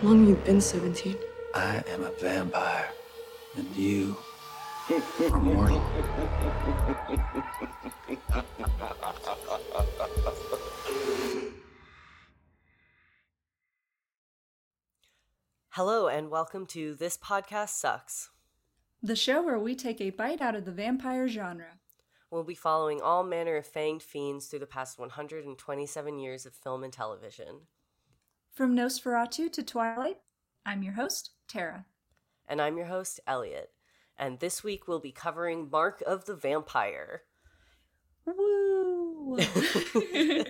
How long have you been 17? I am a vampire, and you are mortal. Hello, and welcome to This Podcast Sucks. The show where we take a bite out of the vampire genre. We'll be following all manner of fanged fiends through the past 127 years of film and television. From Nosferatu to Twilight, I'm your host, Tara. And I'm your host, Elliot. And this week we'll be covering Mark of the Vampire. Woo!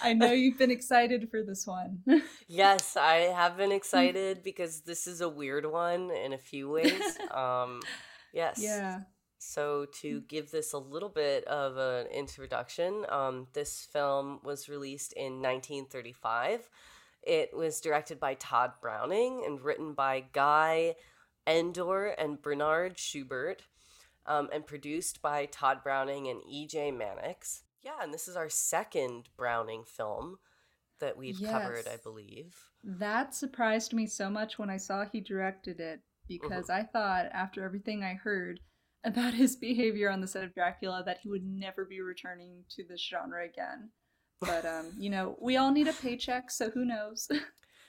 I know you've been excited for this one. yes, I have been excited because this is a weird one in a few ways. Um, yes. Yeah. So, to give this a little bit of an introduction, um, this film was released in 1935. It was directed by Tod Browning and written by Guy Endore and Bernard Schubert, um, and produced by Tod Browning and E.J. Mannix. Yeah, and this is our second Browning film that we've yes. covered, I believe. That surprised me so much when I saw he directed it because mm-hmm. I thought, after everything I heard, about his behavior on the set of Dracula that he would never be returning to this genre again. But um, you know, we all need a paycheck, so who knows?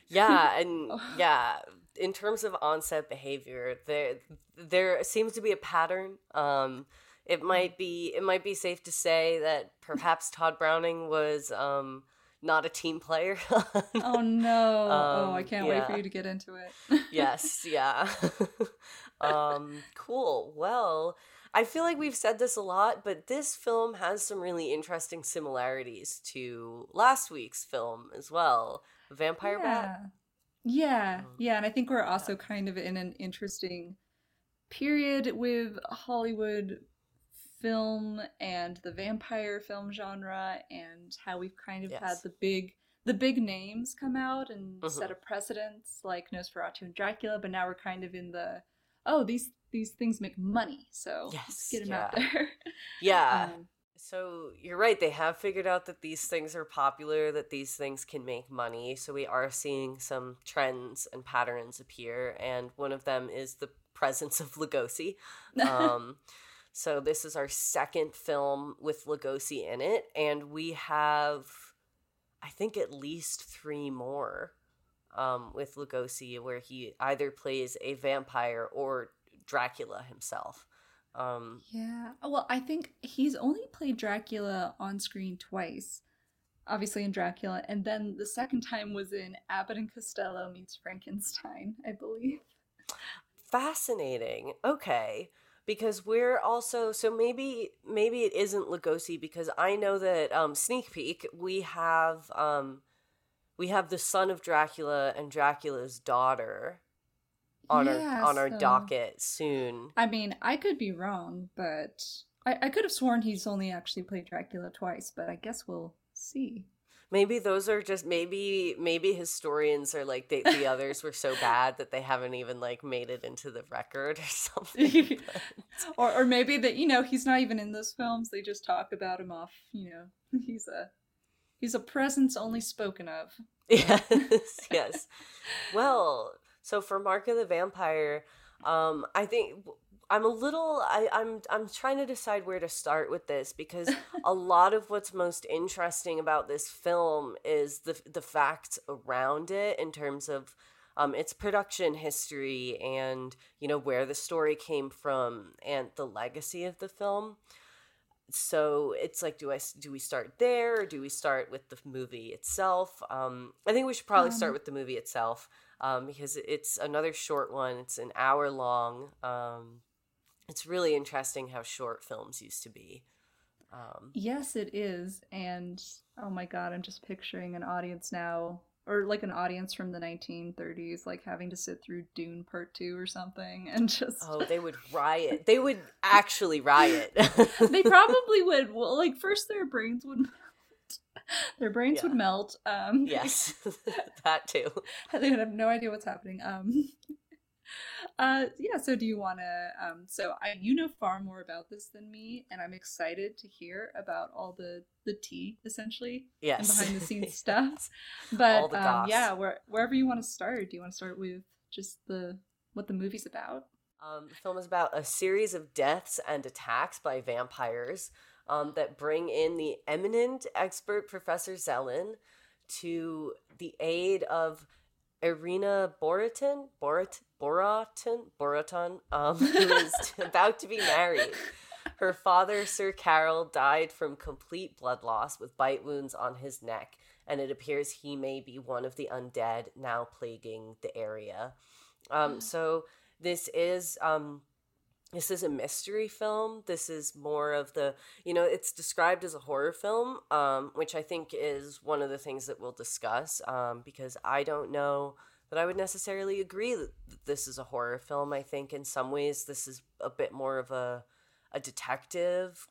yeah, and oh. yeah, in terms of onset behavior, there there seems to be a pattern. Um, it might be it might be safe to say that perhaps Tod Browning was um, not a team player. oh no! Um, oh, I can't yeah. wait for you to get into it. yes, yeah. um, cool. Well, I feel like we've said this a lot, but this film has some really interesting similarities to last week's film as well. Vampire yeah. Bat. Yeah, um, yeah, and I think we're also kind of in an interesting period with Hollywood film and the vampire film genre and how we've kind of yes. had the big the big names come out and mm-hmm. set a precedence like Nosferatu and Dracula, but now we're kind of in the oh these these things make money, so yes, get them yeah. out there. yeah. Um, so you're right. They have figured out that these things are popular, that these things can make money. So we are seeing some trends and patterns appear, and one of them is the presence of Lugosi. Um, so this is our second film with Lugosi in it, and we have, I think, at least three more um, with Lugosi where he either plays a vampire or Dracula himself. Um, yeah. Well, I think he's only played Dracula on screen twice. Obviously in Dracula, and then the second time was in Abbott and Costello meets Frankenstein, I believe. Fascinating. Okay because we're also so maybe maybe it isn't Lugosi because I know that um sneak peek we have um we have the son of Dracula and Dracula's daughter on yeah, our on our docket soon. I mean, I could be wrong, but I, I could have sworn he's only actually played Dracula twice, but I guess we'll see maybe those are just maybe maybe historians are like they, the others were so bad that they haven't even like made it into the record or something or, or maybe that you know he's not even in those films they just talk about him off you know he's a he's a presence only spoken of. Yes yes. Well so for mark of the vampire um i think I'm a little I, I'm I'm trying to decide where to start with this because a lot of what's most interesting about this film is the the facts around it in terms of um, its production history and you know where the story came from and the legacy of the film. So it's like, do I do we start there or do we start with the movie itself? Um, I think we should probably um, start with the movie itself um, because it's another short one. It's an hour long. Um, it's really interesting how short films used to be. Um, yes, it is. And oh my god, I'm just picturing an audience now, or like an audience from the 1930s, like having to sit through Dune Part 2 or something and just. Oh, they would riot. they would actually riot. they probably would. Well, like, first their brains would their brains yeah. would melt. Um, yes, that too. They would have no idea what's happening. Um, uh, yeah. So, do you want to? Um, so, I you know far more about this than me, and I'm excited to hear about all the the tea, essentially, Yes. and behind the scenes stuff. But um, yeah, where, wherever you want to start, do you want to start with just the what the movie's about? Um, the film is about a series of deaths and attacks by vampires um, that bring in the eminent expert Professor Zelen to the aid of Irina Boratin, Borat, Boratin, Boraton, um, who is about to be married. Her father, Sir Carol, died from complete blood loss with bite wounds on his neck, and it appears he may be one of the undead now plaguing the area. Um, so this is um, this is a mystery film. This is more of the you know it's described as a horror film, um, which I think is one of the things that we'll discuss um, because I don't know that I would necessarily agree that this is a horror film. I think in some ways this is a bit more of a a detective,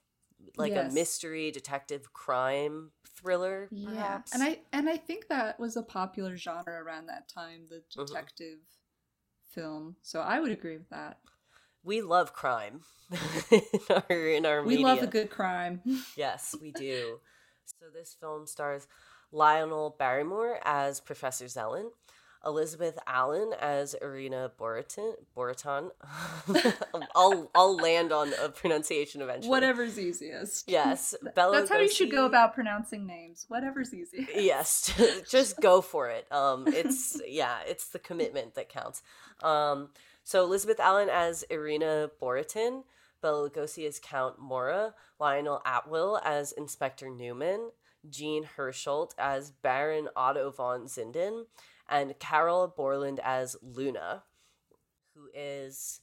like Yes. a mystery detective crime thriller, perhaps. and I and I think that was a popular genre around that time, the Mhm. detective film. So I would agree with that. we love crime in our in our We media. love a good crime. Yes, we do. so this film stars Lionel Barrymore as Professor Zelen, Elizabeth Allan as Irina Boratin. Boraton. I'll I'll land on a pronunciation eventually. Whatever's easiest. Yes, Bela That's how you should go about pronouncing names. Whatever's easy. Yes, just go for it. Um, it's yeah, it's the commitment that counts. Um, so Elizabeth Allan as Irina Boratin, Bela Lugosi as Count Mora, Lionel Atwill as Inspector Newman, Jean Hersholt as Baron Otto von Zinden, and Carroll Borland as Luna, who is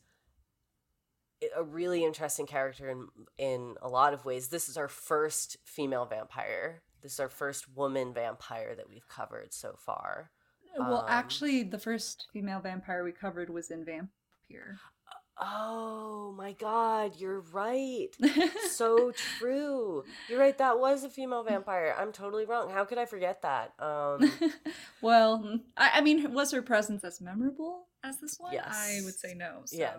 a really interesting character in in a lot of ways. This is our first female vampire. This is our first woman vampire that we've covered so far. well, Um, actually, the first female vampire we covered was in Vampire. Oh my god, you're right. so true. You're right, that was a female vampire. I'm totally wrong. How could I forget that? Um well, I, I mean, was her presence as memorable as this one? I would say no. So Yeah.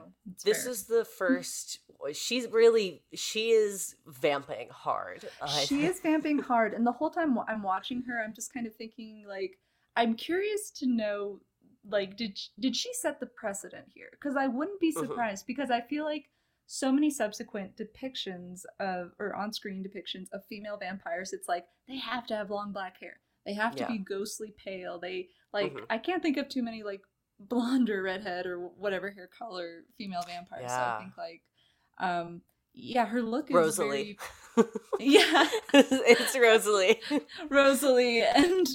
this fair. is the first she's really she is vamping hard. She is vamping hard and the whole time i'm watching her i'm just kind of thinking like i'm curious to know like did did she set the precedent here because i wouldn't be Mhm. surprised because i feel like so many subsequent depictions of or on-screen depictions of female vampires it's like they have to have long black hair they have to Yeah. be ghostly pale they like Mhm. i can't think of too many like blonde or redhead or whatever hair color female vampires so Yeah. i think like um yeah her look is Rosalie. very yeah it's Rosalie. Rosalie, and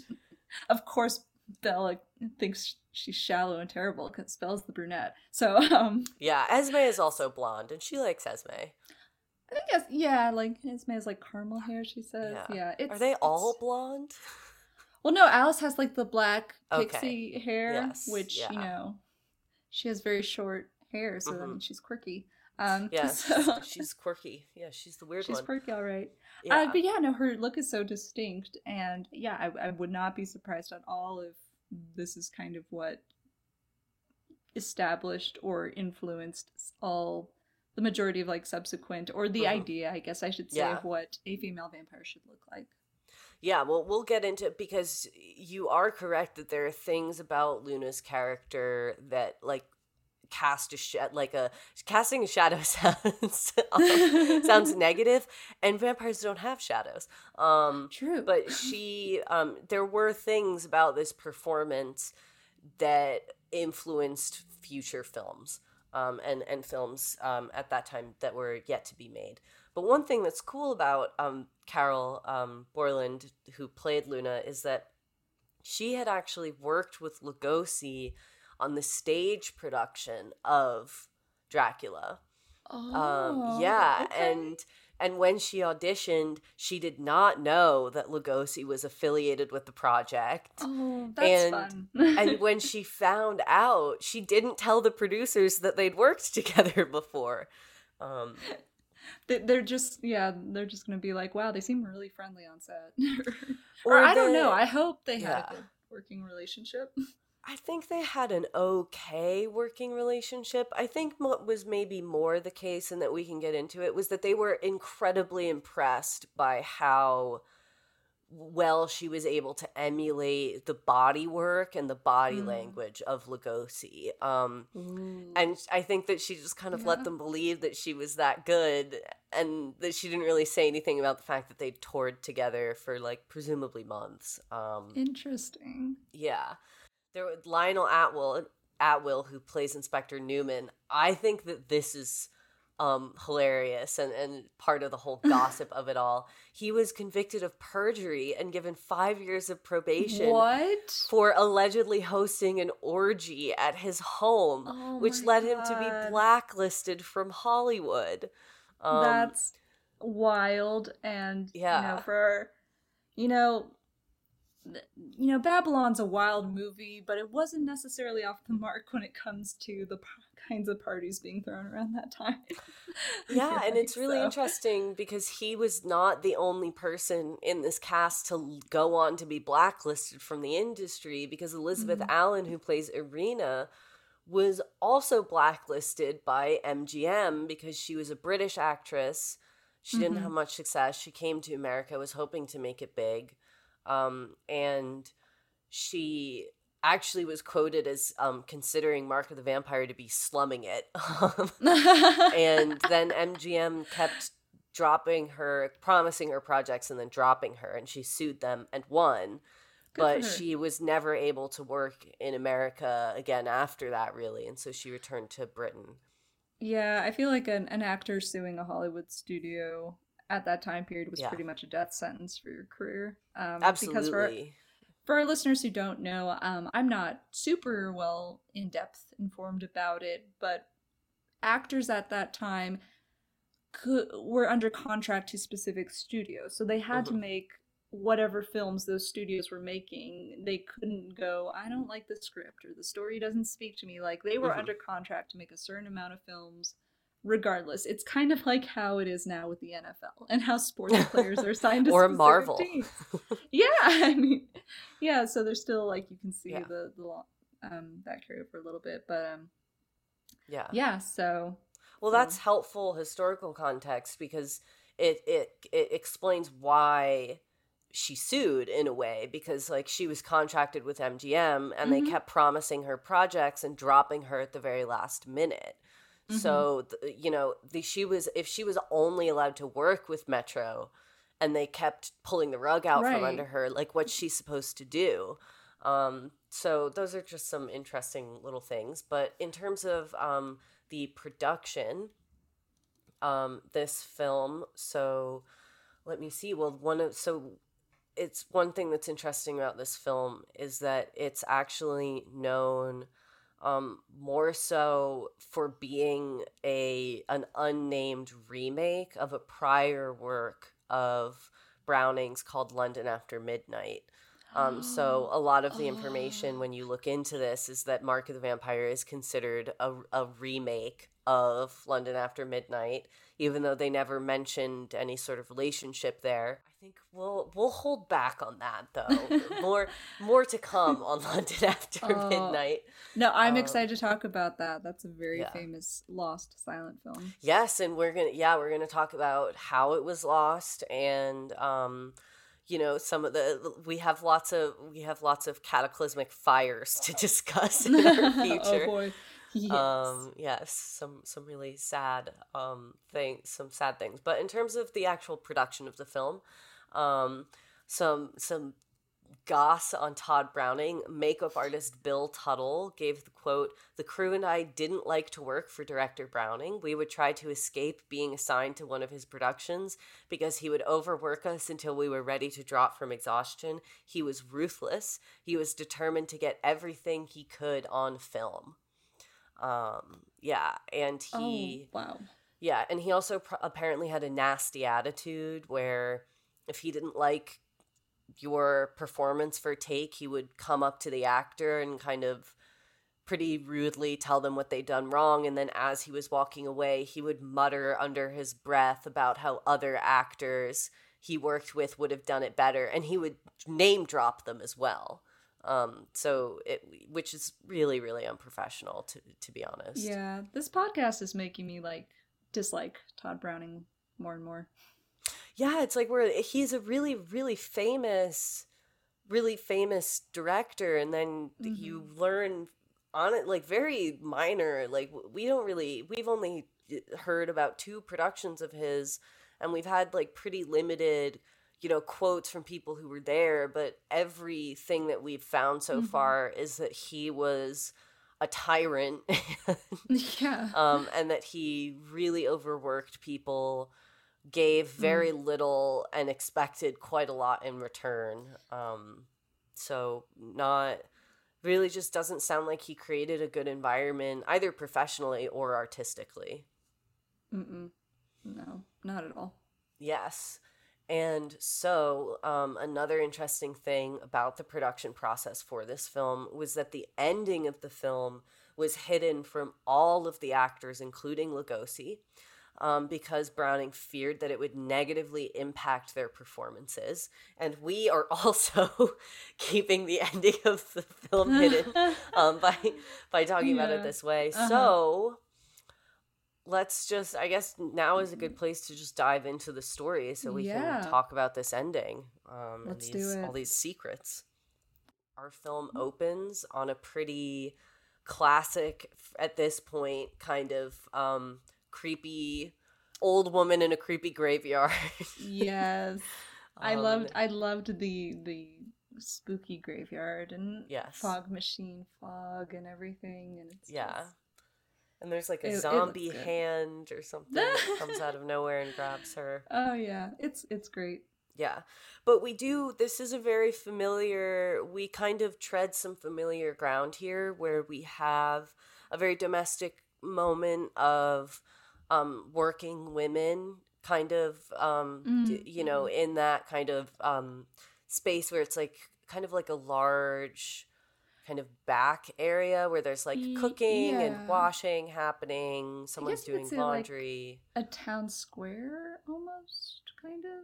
of course Bella thinks she's shallow and terrible because spells the brunette. So um, Yeah, Esme is also blonde and she likes Esme. I think yes, yeah, like Esme has like caramel hair. She says, Yeah. yeah. it's, Are they all blonde? Well, no. Alice has like the black Okay. pixie hair, Yes, which you know she has very short hair, so I Mhm. mean she's quirky. Um, Yeah, so she's quirky. Yeah, she's the weird she's one. quirky, all right. Yeah. Uh, but yeah, no, her look is so distinct, and yeah, I, I would not be surprised at all if this is kind of what established or influenced all the majority of like subsequent or the Mhm. idea, I guess I should say, Yeah. of what a female vampire should look like. Yeah, well, we'll get into it because you are correct that there are things about Luna's character that like cast a sh- like a casting a shadow sounds sounds negative, and vampires don't have shadows. Um, True, but she um there were things about this performance that influenced future films um and and films um at that time that were yet to be made but one thing that's cool about um carroll um borland who played luna is that she had actually worked with lugosi on the stage production of dracula oh, um yeah okay. and and when she auditioned she did not know that lugosi was affiliated with the project oh, that's and- fun. and when she found out she didn't tell the producers that they'd worked together before um They- they're just yeah, they're just gonna be like, wow, they seem really friendly on set. or, I don't know. I hope they had Yeah. a good working relationship. I think they had an okay working relationship. I think what was maybe more the case, and that we can get into it, was that they were incredibly impressed by how well she was able to emulate the body work and the body Mm. language of Lugosi. Um, Ooh. and I think that she just kind of Yeah. let them believe that she was that good, and that she didn't really say anything about the fact that they toured together for like presumably months. Um, Interesting. yeah, there was Lionel Atwill, Atwill, who plays Inspector Newman. I think that this is um hilarious and and part of the whole gossip of it all. He was convicted of perjury and given five years of probation What? for allegedly hosting an orgy at his home, Oh which led him to be blacklisted from Hollywood. Um, That's wild and you Yeah. know for you know you know Babylon's a wild movie but it wasn't necessarily off the mark when it comes to the p- kinds of parties being thrown around that time. Yeah, and it's really so. interesting because he was not the only person in this cast to go on to be blacklisted from the industry because Elizabeth Mhm. Allan, who plays Irina, was also blacklisted by MGM because she was a British actress. She didn't Mhm. have much success. She came to America, was hoping to make it big. Um, and she actually was quoted as um, considering Mark of the Vampire to be slumming it. And then MGM kept dropping her, promising her projects, and then dropping her, and she sued them and won. Good but she was never able to work in America again after that, really, and so she returned to Britain. Yeah, I feel like an, an actor suing a Hollywood studio at that time period was Yeah. pretty much a death sentence for your career. Um, Absolutely. Because for, for our listeners who don't know, um, I'm not super well in depth informed about it, but actors at that time could, were under contract to specific studios, so they had to Mhm. make whatever films those studios were making. They couldn't go, I don't like the script or the story doesn't speak to me. Like they were Mhm. under contract to make a certain amount of films. Regardless, it's kind of like how it is now with the NFL and how sports players are signed to Or Marvel. teams. Yeah, I mean, yeah. So there's still like you can see Yeah. the the lo- um that carry over a little bit, but um yeah. yeah. So Well, So- that's helpful historical context because it it it explains why she sued in a way because like she was contracted with MGM and they Mhm. kept promising her projects and dropping her at the very last minute. Mm-hmm. So th- you know, the, she was if she was only allowed to work with Metro and they kept pulling the rug out from under her like what's she supposed to do? Um so those are just some interesting little things, but in terms of um the production um this film so let me see well one of so it's one thing that's interesting about this film is that it's actually known um more so for being a an unnamed remake of a prior work of Browning's called London After Midnight. Um, so a lot of the information when you look into this is that Mark of the Vampire is considered a, a remake of London After Midnight, even though they never mentioned any sort of relationship there. I think we'll we'll hold back on that though. more more to come on London After Oh, Midnight. no, I'm Um, excited to talk about that. That's a very yeah. famous lost silent film. Yes, and we're gonna yeah we're gonna talk about how it was lost and um you know some of the we have lots of we have lots of cataclysmic fires to discuss in our future. oh boy. Yes. Um yes, some some really sad um things, some sad things. But in terms of the actual production of the film, um some some goss on Tod Browning, makeup artist Bill Tuttle gave the quote, "The crew and I didn't like to work for director Browning. We would try to escape being assigned to one of his productions because he would overwork us until we were ready to drop from exhaustion. He was ruthless. He was determined to get everything he could on film." Um, yeah, and he oh wow. yeah, and he also pr- apparently had a nasty attitude where if he didn't like your performance for take, he would come up to the actor and kind of pretty rudely tell them what they'd done wrong and then as he was walking away, he would mutter under his breath about how other actors he worked with would have done it better and he would name drop them as well. Um, so it, which is really, really unprofessional to to be honest. Yeah, this podcast is making me like dislike Tod Browning more and more. Yeah, it's like we're he's a really, really famous, really famous director, and then Mm-hmm. you learn on it like very minor. Like we don't really, we've only uh, heard about two productions of his, and we've had like pretty limited, you know, quotes from people who were there. But everything that we've found so Mhm. far is that he was a tyrant. yeah. um, and that he really overworked people, gave very little, and expected quite a lot in return. Um, so, not really just doesn't sound like he created a good environment, either professionally or artistically. Mm-mm. No, not at all. Yes. And so, um, another interesting thing about the production process for this film was that the ending of the film was hidden from all of the actors, including Lugosi, um, because Browning feared that it would negatively impact their performances. And we are also keeping the ending of the film hidden um, by by talking about it this way. Uh-huh. So let's just I guess now is a good place to just dive into the story so we Yeah. can talk about this ending um, Let's and do these, all these secrets. Our film opens on a pretty classic at this point kind of um, creepy old woman in a creepy graveyard. yes. I Um, loved I loved the the spooky graveyard and Yes. fog machine fog and everything and it's Yeah. just- And there's like a It- it zombie good. hand or something that comes out of nowhere and grabs her. Oh yeah, it's it's great. Yeah. But we do, this is a very familiar, we kind of tread some familiar ground here where we have a very domestic moment of um, working women kind of, um, d- Mm, you know, in that kind of um, space where it's like kind of like a large kind of back area where there's like cooking yeah. and washing happening someone's guess you could doing say, like, laundry A town square almost kind of.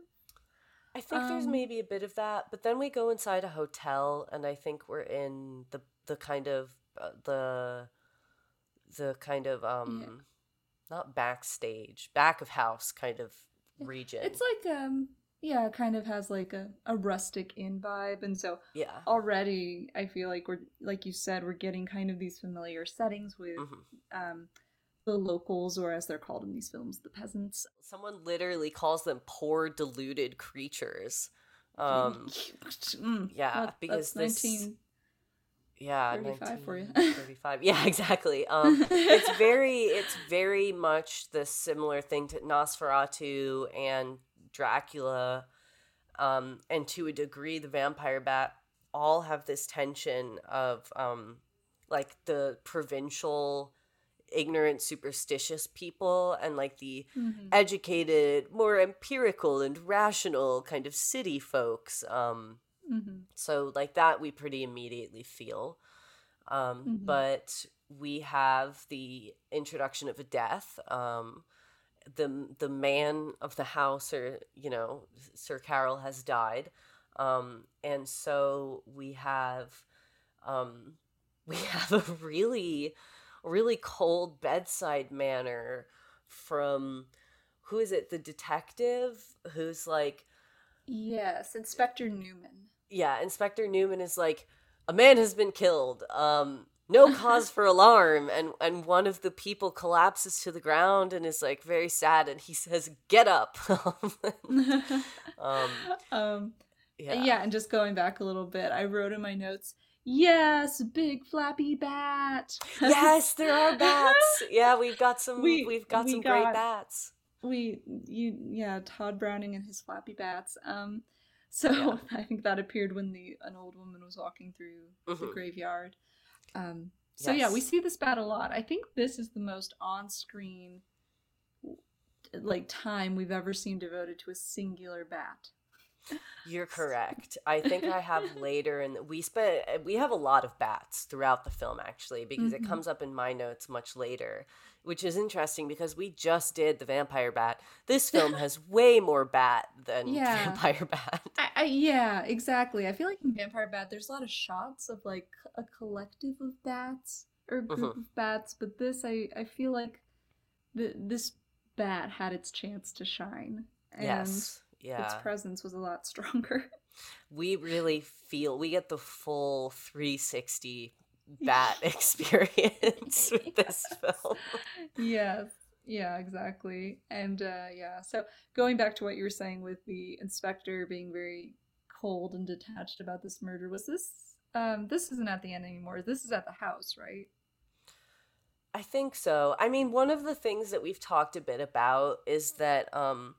I think there's Um, maybe a bit of that, but then we go inside a hotel, and I think we're in the the kind of uh, the the kind of um not backstage, back of house kind of region. It's like um yeah, it kind of has like a, a rustic inn vibe and so yeah, already I feel like we're like you said, we're getting kind of these familiar settings with Mhm. um the locals or as they're called in these films, the peasants. someone literally calls them poor deluded creatures. Um, Mm, yeah, that- because this- 19 yeah, 35 for you. 1935. Yeah, exactly. Um, it's very it's very much the similar thing to Nosferatu and Dracula, um, and to a degree, the Vampire Bat all have this tension of um, like the provincial, ignorant, superstitious people, and like the Mhm. educated, more empirical and rational kind of city folks. Um, Mhm. so like that we pretty immediately feel um Mhm. but we have the introduction of a death um the the man of the house or you know sir carol has died um and so we have um we have a really really cold bedside manner from who is it the detective who's like Yes, Inspector Newman. yeah, Inspector Newman is like, a man has been killed. Um, no cause for alarm. And and one of the people collapses to the ground and is like very sad, and he says, "Get up." um, um yeah. yeah. and just going back a little bit, I wrote in my notes, "Yes, big flappy bat." Yes, there are bats. Yeah, we've got some. We- We, have got we some great bats. we you yeah tod browning and his flappy bats um so Yeah. i think that appeared when the an old woman was walking through the Mhm. graveyard um so yeah we see this bat a lot i think this is the most on-screen like time we've ever seen devoted to a singular bat You're correct. I think I have later, and we spent we have a lot of bats throughout the film actually because Mhm. it comes up in my notes much later, which is interesting because we just did the vampire bat. This film has way more bat than Yeah. vampire bat. I, I, yeah, exactly. I feel like in Vampire Bat, there's a lot of shots of like a collective of bats or group Mhm. of bats, but this, I, I feel like the, this bat had its chance to shine, and yes, yeah. its presence was a lot stronger. we really feel we get the full 360 bat experience with this film. yes, yeah, exactly. And uh, yeah, so going back to what you were saying with the inspector being very cold and detached about this murder, was this? Um, this isn't at the end anymore. This is at the house, right? I think so. I mean, one of the things that we've talked a bit about is that um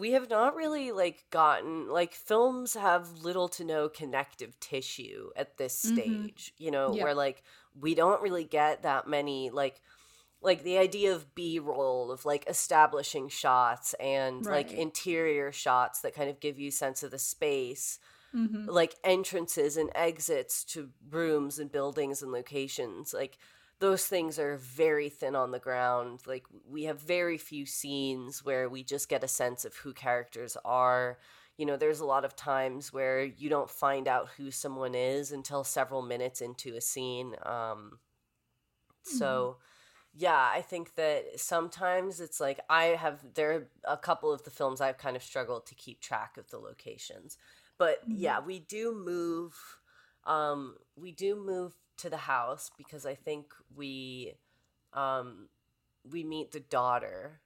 we have not really like gotten like films have little to no connective tissue at this Mhm. stage, you know, Yeah. where like we don't really get that many like like the idea of b-roll of like establishing shots and like interior shots that kind of give you sense of the space Mm-hmm. like entrances and exits to rooms and buildings and locations like those things are very thin on the ground. Like we have very few scenes where we just get a sense of who characters are. You know there's a lot of times where you don't find out who someone is until several minutes into a scene um so yeah i think that sometimes it's like i have there are a couple of the films i've kind of struggled to keep track of the locations. But Mhm. yeah we do move um we do move to the house because i think we um we meet the daughter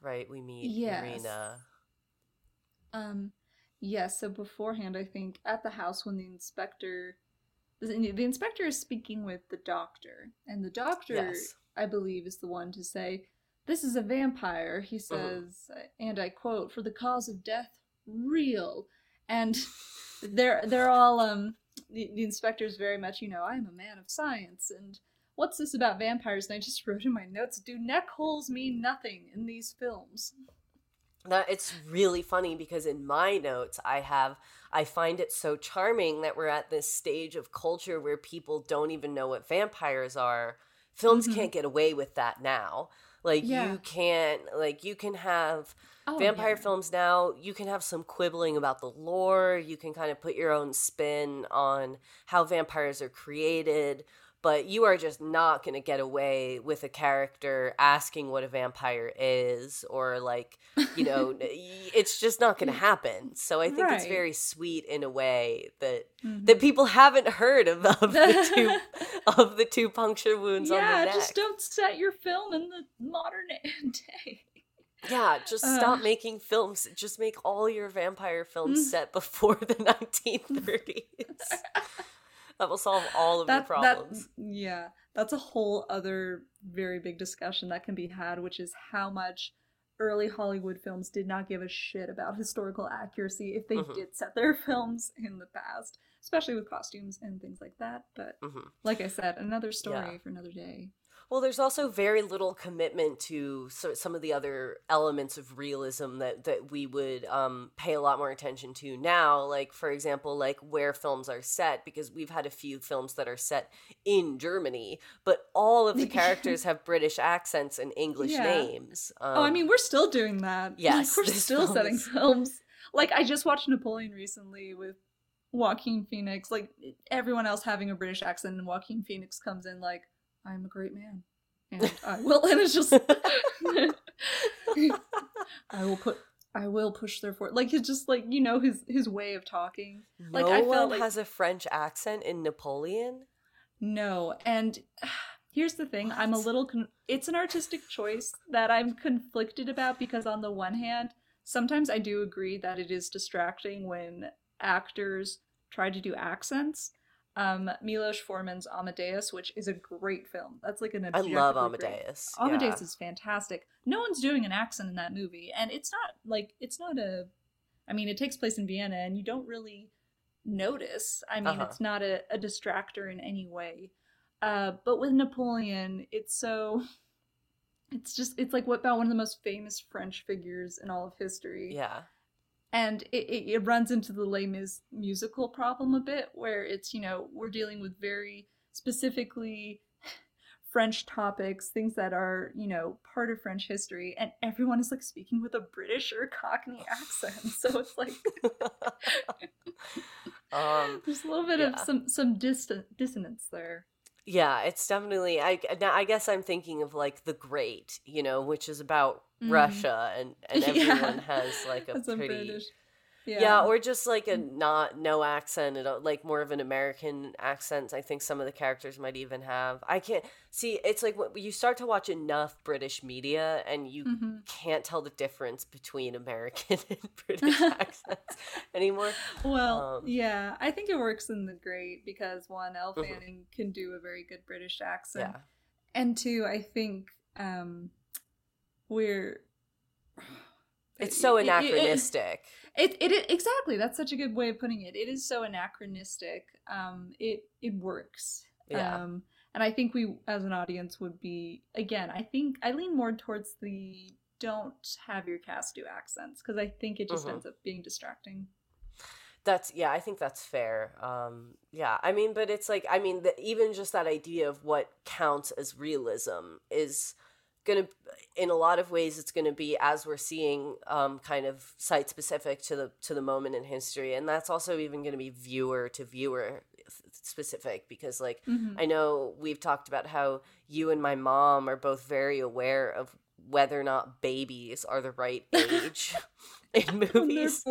right we meet Yes. irina Um, yes. so beforehand, I think at the house when the inspector, the, the inspector is speaking with the doctor, and the doctor, Yes. I believe, is the one to say, "This is a vampire." He Mm-hmm. says, and I quote, "For the cause of death, real." And they're they're all um the, the inspector's very much, you know, I am a man of science, and what's this about vampires? And I just wrote in my notes, do neck holes mean nothing in these films? that it's really funny because in my notes I have I find it so charming that we're at this stage of culture where people don't even know what vampires are. Films Mhm. can't get away with that now. Like Yeah. you can't like you can have Oh, vampire yeah. films now you can have some quibbling about the lore you can kind of put your own spin on how vampires are created but you are just not going to get away with a character asking what a vampire is or like you know it's just not going to happen so i think it's very sweet in a way that Mhm. that people haven't heard of, of the two of the two puncture wounds on the yeah, just don't set your film in the modern day. Yeah, just Uh. stop making films. Just make all your vampire films Mm. set before the 1930s. That will solve all of your problems. that, yeah, that's a whole other very big discussion that can be had, which is how much early Hollywood films did not give a shit about historical accuracy if they Mhm. did set their films in the past, especially with costumes and things like that. But Mhm. like I said, another story Yeah. for another day. Well, there's also very little commitment to so, some of the other elements of realism that, that we would um, pay a lot more attention to now. Like, for example, like where films are set, because we've had a few films that are set in Germany, but all of the characters have British accents and English Yeah. names. Um, oh, I mean, we're still doing that. yes, like, we're still film setting films. Like I just watched Napoleon recently with Joaquin Phoenix. Like everyone else having a British accent, and Joaquin Phoenix comes in like, "I'm a great man," and I will, and it's just, I will put, I will push their for Like it's just like you know his his way of talking. Like, I felt one like- has a French accent in Napoleon. No, and here's the thing: I'm a little. Con- it's an artistic choice that I'm conflicted about because, on the one hand, sometimes I do agree that it is distracting when actors try to do accents. Um, Milos Forman's Amadeus, which is a great film. That's like an I love objectively great- Amadeus. Amadeus yeah. is fantastic. No one's doing an accent in that movie, and it's not like it's not a. I mean, it takes place in Vienna, and you don't really notice. I mean, Uh-huh. it's not a, a distractor in any way. Uh, but with Napoleon, it's so. It's just it's like what about one of the most famous French figures in all of history. Yeah. And it, it, it runs into the Les Mis musical problem a bit, where it's you know we're dealing with very specifically French topics, things that are, you know, part of French history, and everyone is like speaking with a British or Cockney accent. So it's like um, there's a little bit yeah. of some some dis- dissonance there. Yeah, it's definitely. I I guess I'm thinking of like the Great, you know, which is about Mhm. Russia, and and Yeah. everyone has like a That's pretty. British. Yeah. or just like a not no accent at all, like more of an American accent. I think some of the characters might even have. I can't see. It's like you start to watch enough British media, and you Mhm. can't tell the difference between American and British accents anymore. Well, Um, yeah, I think it works in the great because one, Elle Mhm. Fanning can do a very good British accent, Yeah, and two, I think um, we're it's so anachronistic. It, it, it exactly. That's such a good way of putting it. It is so anachronistic. Um, it it works. Yeah. Um, and I think we, as an audience, would be again. I think I lean more towards the don't have your cast do accents because I think it just Mhm. ends up being distracting. That's yeah, I think that's fair. Um, yeah, I mean, but it's like I mean, the, even just that idea of what counts as realism is gonna, in a lot of ways, it's gonna be as we're seeing, um, kind of site specific to the to the moment in history, and that's also even gonna be viewer to viewer specific because like Mhm. I know we've talked about how you and my mom are both very aware of whether or not babies are the right age in movies.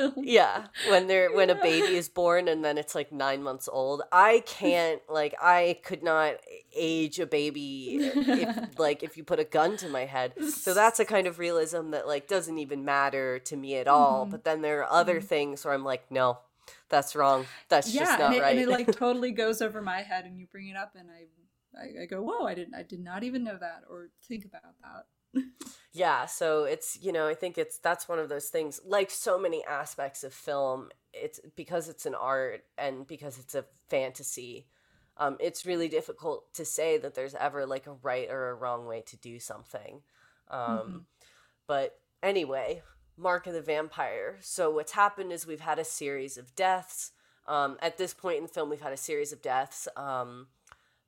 Film. Yeah, when they're when a baby is born and then it's like nine months old. I can't like I could not age a baby if like if you put a gun to my head. So that's a kind of realism that like doesn't even matter to me at all. Mhm. But then there are other Mhm. things where I'm like, no, that's wrong. That's yeah, just not and, it, right. and it like totally goes over my head, and you bring it up, and I, I, I go, whoa, I didn't, I did not even know that or think about that. Yeah so it's you know i think it's that's one of those things like so many aspects of film it's because it's an art and because it's a fantasy um, it's really difficult to say that there's ever like a right or a wrong way to do something um, Mhm. but anyway mark of the vampire so what's happened is we've had a series of deaths um, at this point in the film we've had a series of deaths um,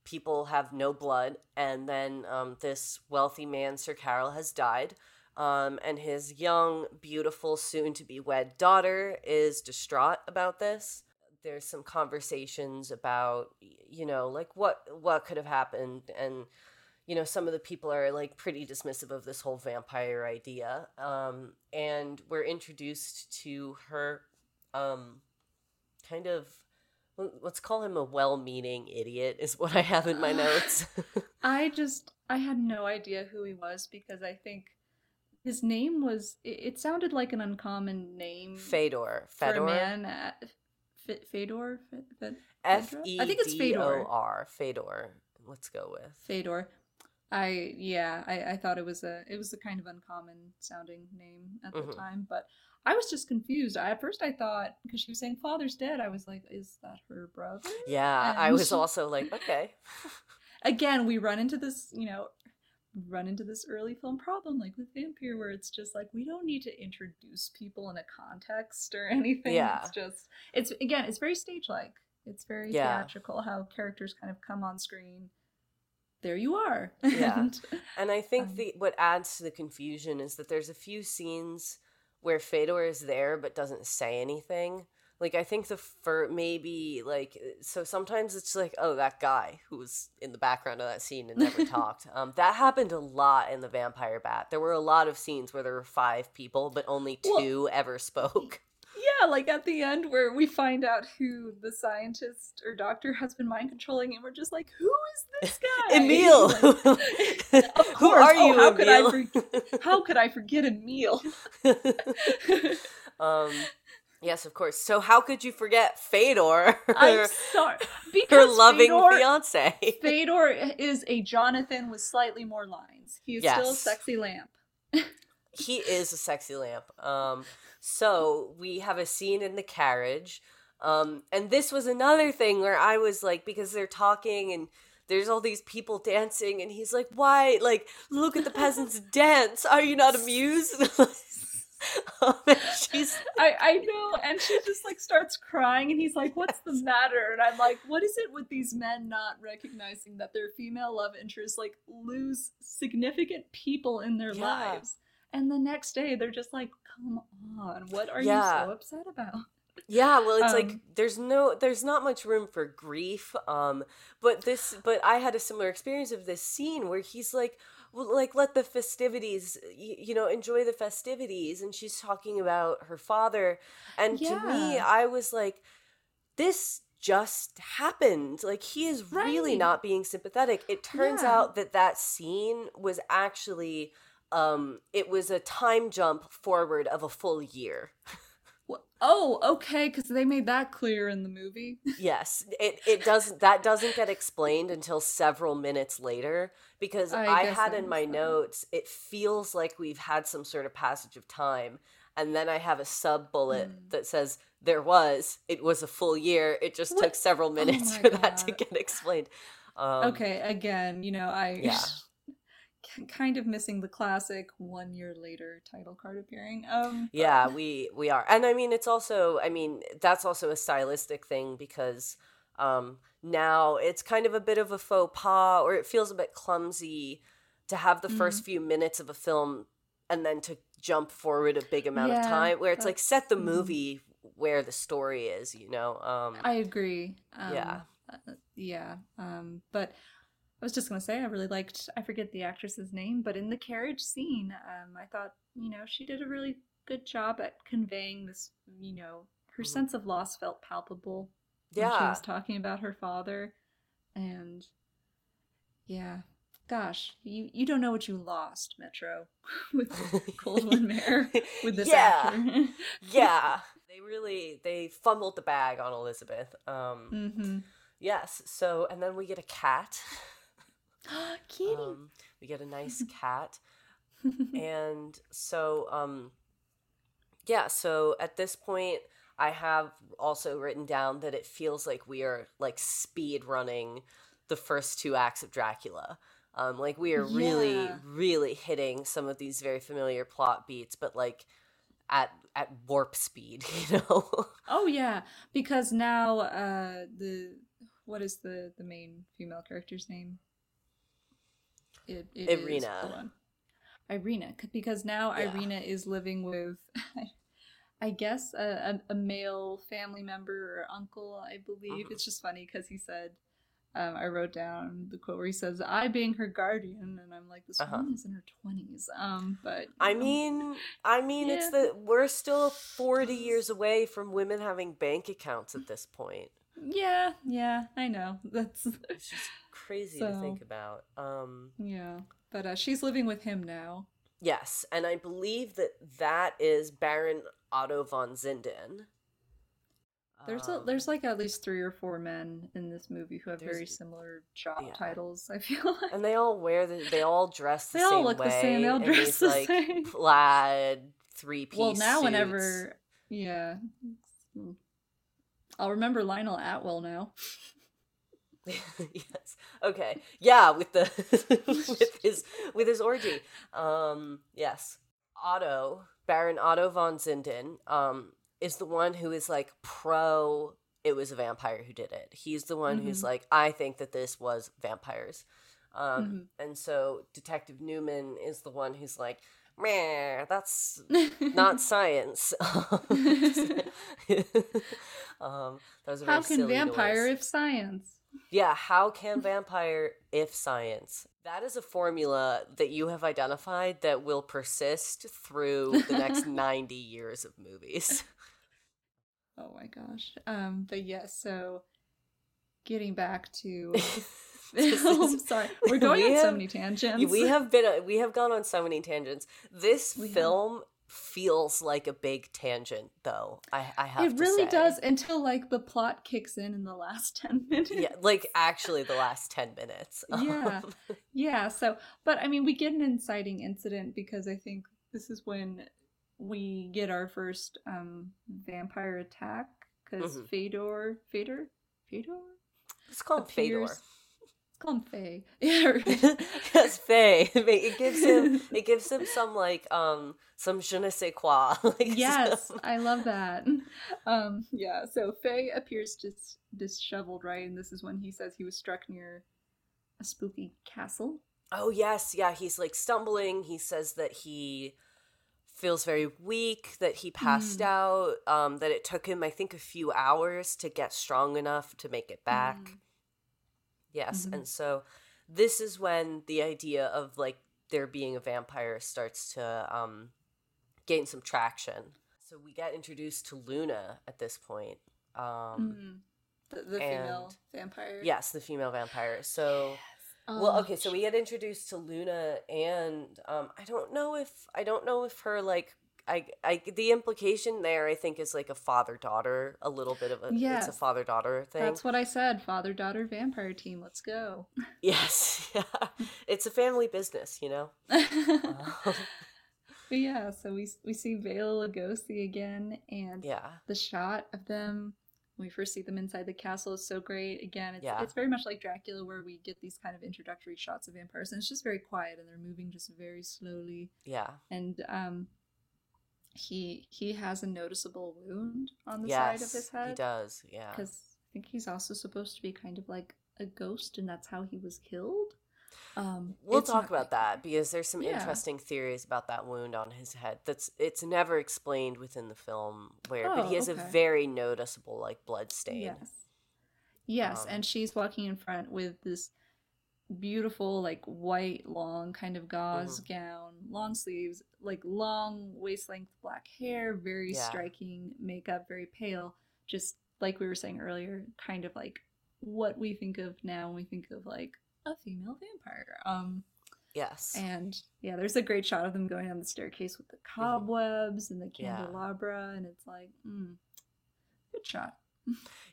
people have no blood and then um, this wealthy man sir carol has died um, and his young beautiful soon to be wed daughter is distraught about this. There's some conversations about you know like what what could have happened and you know some of the people are like pretty dismissive of this whole vampire idea um, and we're introduced to her um, kind of let's call him a well-meaning idiot is what i have in my notes I just I had no idea who he was because I think his name was it, sounded like an uncommon name fedor for a fedor man. Uh, F- Fedor, F- F- f Fedor? e I think it's d o Fedor. fedor let's go with Fedor. I yeah, I, I thought it was a it was a kind of uncommon sounding name at the Mhm. time, but I was just confused. I, at first, I thought because she was saying father's dead, I was like, is that her brother? yeah i was she- also like okay again we run into this you know run into this early film problem like with vampire where it's just like we don't need to introduce people in a context or anything Yeah. it's just it's again it's very stage like it's very Yeah. theatrical how characters kind of come on screen there you are Yeah. And- And I think the what adds to the confusion is that there's a few scenes where Fedor is there but doesn't say anything. Like I think the fir maybe like so sometimes it's like oh that guy who was in the background of that scene and never talked. Um, that happened a lot in the Vampire Bat. There were a lot of scenes where there were five people but only Well- two ever spoke. Yeah like at the end where we find out who the scientist or doctor has been mind controlling and we're just like who is this guy Emil, Like, of who course. are Oh, you, how could I Emil? how could i forget Emil? um, yes, of course. So how could you forget Fedor? I'm sorry. her loving Fedor, fiance. Fedor is a Jonathan with slightly more lines. He is still a sexy lamp. He is a sexy lamp. Um, so we have a scene in the carriage. Um, and this was another thing where I was like, because they're talking and there's all these people dancing, and he's like, Why? Like, look at the peasants dance. Are you not amused? Um, she's I, I know, and she just like starts crying, and he's like, "What's the matter?" And I'm like, "What is it with these men not recognizing that their female love interests like lose significant people in their Yeah. lives?" And the next day, they're just like, "Come on, what are Yeah. you so upset about?" Yeah, well, it's like Um, there's no, there's not much room for grief. Um, but this, but I had a similar experience of this scene where he's like, well, like let the festivities, you, you know, enjoy the festivities, and she's talking about her father, and to me, I was like, this just happened. Like he is really not being sympathetic. It turns Yeah. out that that scene was actually, um, it was a time jump forward of a full year. Oh, okay, because they made that clear in the movie. Yes, it it doesn't that doesn't get explained until several minutes later because I I, had in my notes it feels like we've had some sort of passage of time and then I have a sub bullet Mm. that says there was it was a full year it just What? took several minutes my for that to get explained. Um, okay, again, you know, I Yeah. Kind of missing the classic one year later title card appearing. Um, but- Yeah, we we are. And I mean it's also I mean that's also a stylistic thing because um now it's kind of a bit of a faux pas or it feels a bit clumsy to have the Mm. first few minutes of a film and then to jump forward a big amount of time where it's like set the movie where the story is, you know. Um I agree. Um, Yeah. uh, yeah. Um, but I was just gonna say I really liked. I forget the actress's name, but in the carriage scene, um, I thought you know she did a really good job at conveying this. You know, her Mhm. sense of loss felt palpable when she was talking about her father, and yeah. Gosh, you, you don't know what you lost, Metro, with Goldwyn Mayer, with this Yeah. actor. yeah. They really they fumbled the bag on Elizabeth. Um mm-hmm. yes, so and then we get a cat. Kitty. Um, we get a nice cat. and so um yeah so at this point i have also written down that it feels like we are like speed running the first two acts of dracula um like we are really really hitting some of these very familiar plot beats but like at at warp speed you know Oh yeah, because now uh the what is the the main female character's name? It, it Irena. Irena, because now Yeah. Irena is living with, I guess, a, a, a male family member or uncle. I believe Mhm. it's just funny because he said, um, I wrote down the quote where he says, "I being her guardian," and I'm like, this Uh-huh. woman is in her twenties. Um, but i know. mean i mean it's the we're still 40 years away from women having bank accounts at this point yeah, yeah, I know. That's crazy to think about um Yeah, but uh, she's living with him now. Yes, and I believe that that is Baron Otto von Zinden. There's a, Um, there's like at least three or four men in this movie who have very similar job yeah. titles. I feel like and they all wear the they all dress the same. They all look way. the same, they all dress the like same. plaid three piece. well now whenever yeah, I'll remember Lionel Atwill now. yes. Okay. Yeah, with the with his with his orgy. Um yes. Otto, Baron Otto von Zinden, um, is the one who is like pro it was a vampire who did it. He's the one who's Mhm. like, I think that this was vampires. Um Mhm. and so Detective Neumann is the one who's like, Meh, that's not science. um, that was a very How can vampire if science? Yeah, how can vampire if science? That is a formula that you have identified that will persist through the next 90 years of movies. Oh my gosh. Um, but yes, so getting back to I'm sorry, we're going we on so many tangents. we have been we have gone on so many tangents. This We have. Feels like a big tangent though. I I have it really does until like the plot kicks in in the last 10 minutes Yeah, like actually the last 10 minutes. Yeah. Um, yeah so but i mean we get an inciting incident because i think this is when we get our first um vampire attack because Mhm. fedor fedor fedor Let's call him Fedor. Call him Faye. Yeah, yes, Faye. It gives him it gives him some like um some je ne sais quoi. like yes, some- I love that. Um, yeah, so Faye appears dis- disheveled, right? And this is when he says he was struck near a spooky castle. Oh yes, yeah. He's like stumbling. He says that he feels very weak. That he passed Mm. out. Um, that it took him, I think, a few hours to get strong enough to make it back. Mm. Yes, Mhm. and so this is when the idea of like there being a vampire starts to um, gain some traction. So we get introduced to Luna at this point. Um, Mm. The, the female vampire. Yes, the female vampire. So. Oh, Well, okay, so we get introduced to Luna, and um, I don't know if I don't know if her like I I the implication there I think is like a father daughter, a little bit of a it's a father daughter thing. That's what I said. Father daughter vampire team. Let's go. Yes, yeah, it's a family business, you know. Um, But yeah, so we we see Bela Lugosi again, and yeah, the shot of them when we first see them inside the castle is so great. Again, it's Yeah. it's very much like Dracula, where we get these kind of introductory shots of vampires, and it's just very quiet, and they're moving just very slowly. yeah, And um, he he has a noticeable wound on the side of his head he does. Yeah, because I think he's also supposed to be kind of like a ghost, and that's how he was killed. Um, we'll talk about that because there's some Yeah. interesting theories about that wound on his head. That's it's never explained within the film where, but he Oh, has a very noticeable like blood stain. Yes. Yes, Um, and she's walking in front with this beautiful, like white, long kind of gauze Mm-hmm. gown, long sleeves, like long waist length black hair, very Yeah. striking makeup, very pale. Just like we were saying earlier, kind of like what we think of now when we think of like a female vampire. Um, Yes. and yeah, there's a great shot of them going down the staircase with the cobwebs and the Mm-hmm. Yeah. candelabra, and it's like, mm, good shot.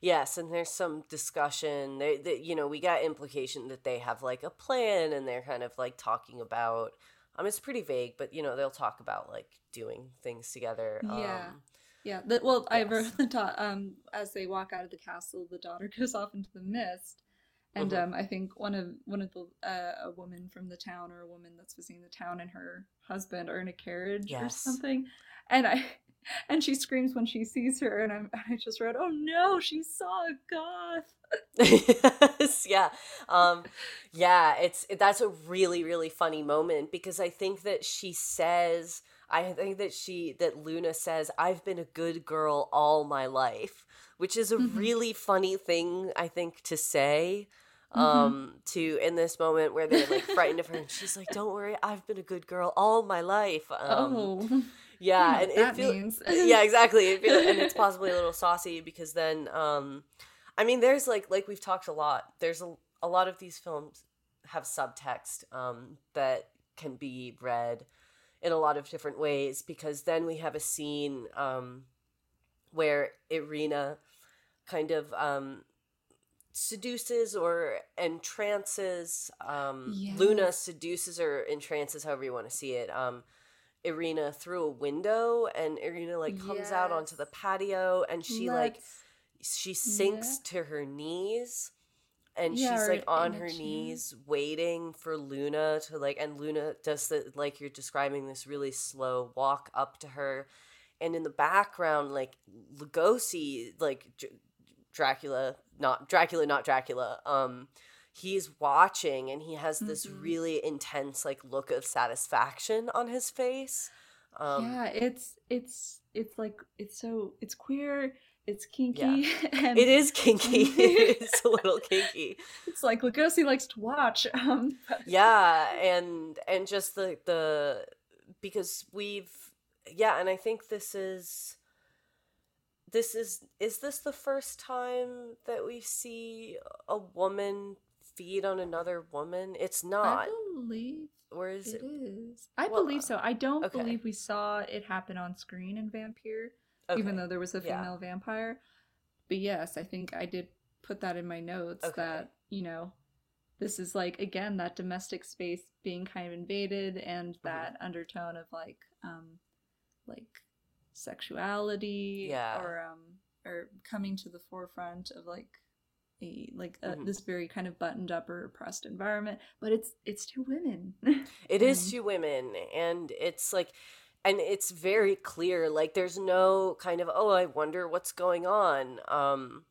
Yes, and there's some discussion. They, they, you know, we got implication that they have like a plan, and they're kind of like talking about. Um, it's pretty vague, but you know, they'll talk about like doing things together. Yeah. Um, Yeah, the, well, I Yes. wrote the da- um as they walk out of the castle, the daughter goes off into the mist, and Mhm. um I think one of one of the uh, a woman from the town or a woman that's visiting the town and her husband are in a carriage or something, and I and she screams when she sees her, and I'm I just wrote, oh no, she saw a goth. yes, yeah, um, yeah. It's that's a really really funny moment because I think that she says. I think that she that Luna says I've been a good girl all my life, which is a Mhm. really funny thing I think to say. Mhm. Um, to in this moment where they're like frightened of her, and she's like, "Don't worry, I've been a good girl all my life." Um, oh, yeah, and it feels yeah, exactly. It feel, and it's possibly a little saucy because then, um, I mean, there's like like we've talked a lot. There's a, a lot of these films have subtext um, that can be read in a lot of different ways because then we have a scene um, where Irena kind of um, seduces or entrances um, Luna seduces or entrances, however you want to see it. Um, Irena through a window, and Irena like comes out onto the patio, and she like she sinks Yeah. to her knees and Yeah, she's like on her knees waiting for Luna to like and Luna does the like you're describing this really slow walk up to her and in the background like Lugosi like Dr- Dracula not Dracula not Dracula um he's watching and he has this Mhm. really intense like look of satisfaction on his face um yeah, it's it's it's like it's so it's queer, it's kinky, Yeah. and it is kinky it's a little kinky It's like Lugosi likes to watch. Um, but- yeah and and just the the because we've yeah and i think this is this is is this the first time that we see a woman feed on another woman it's not I believe or is it it is. I Well, believe so. I don't okay. believe we saw it happen on screen in Vampire, okay. even though there was a yeah. female vampire. But yes, I think I did put that in my notes Okay. that you know this is like again that domestic space being kind of invaded and Mm-hmm. that undertone of like um like sexuality Yeah. or um or coming to the forefront of like a like a, Mhm. this very kind of buttoned up or oppressed environment, but it's it's two women. It is two women, and it's like, and it's very clear. Like, there's no kind of, oh, I wonder what's going on. Um,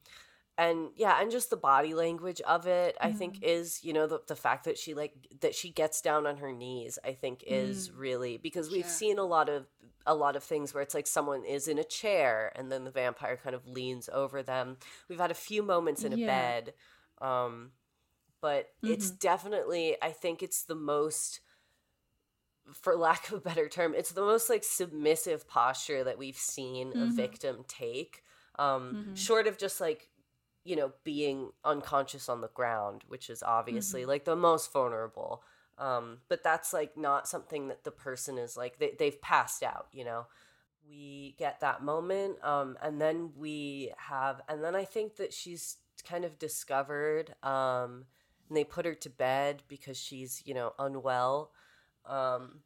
and yeah, and just the body language of it, I think, Mhm. is you know the the fact that she like that she gets down on her knees. I think is really because we've Yeah. seen a lot of a lot of things where it's like someone is in a chair and then the vampire kind of leans over them. We've had a few moments in a Yeah. bed. Um, but it's Mhm. definitely i think it's the most for lack of a better term it's the most like submissive posture that we've seen a Mhm. victim take um Mhm. short of just like you know being unconscious on the ground which is obviously like the most vulnerable. Um but that's like not something that the person is like they, they've passed out you know? We get that moment um and then we have and then i think that she's kind of discovered um and they put her to bed because she's you know unwell. Um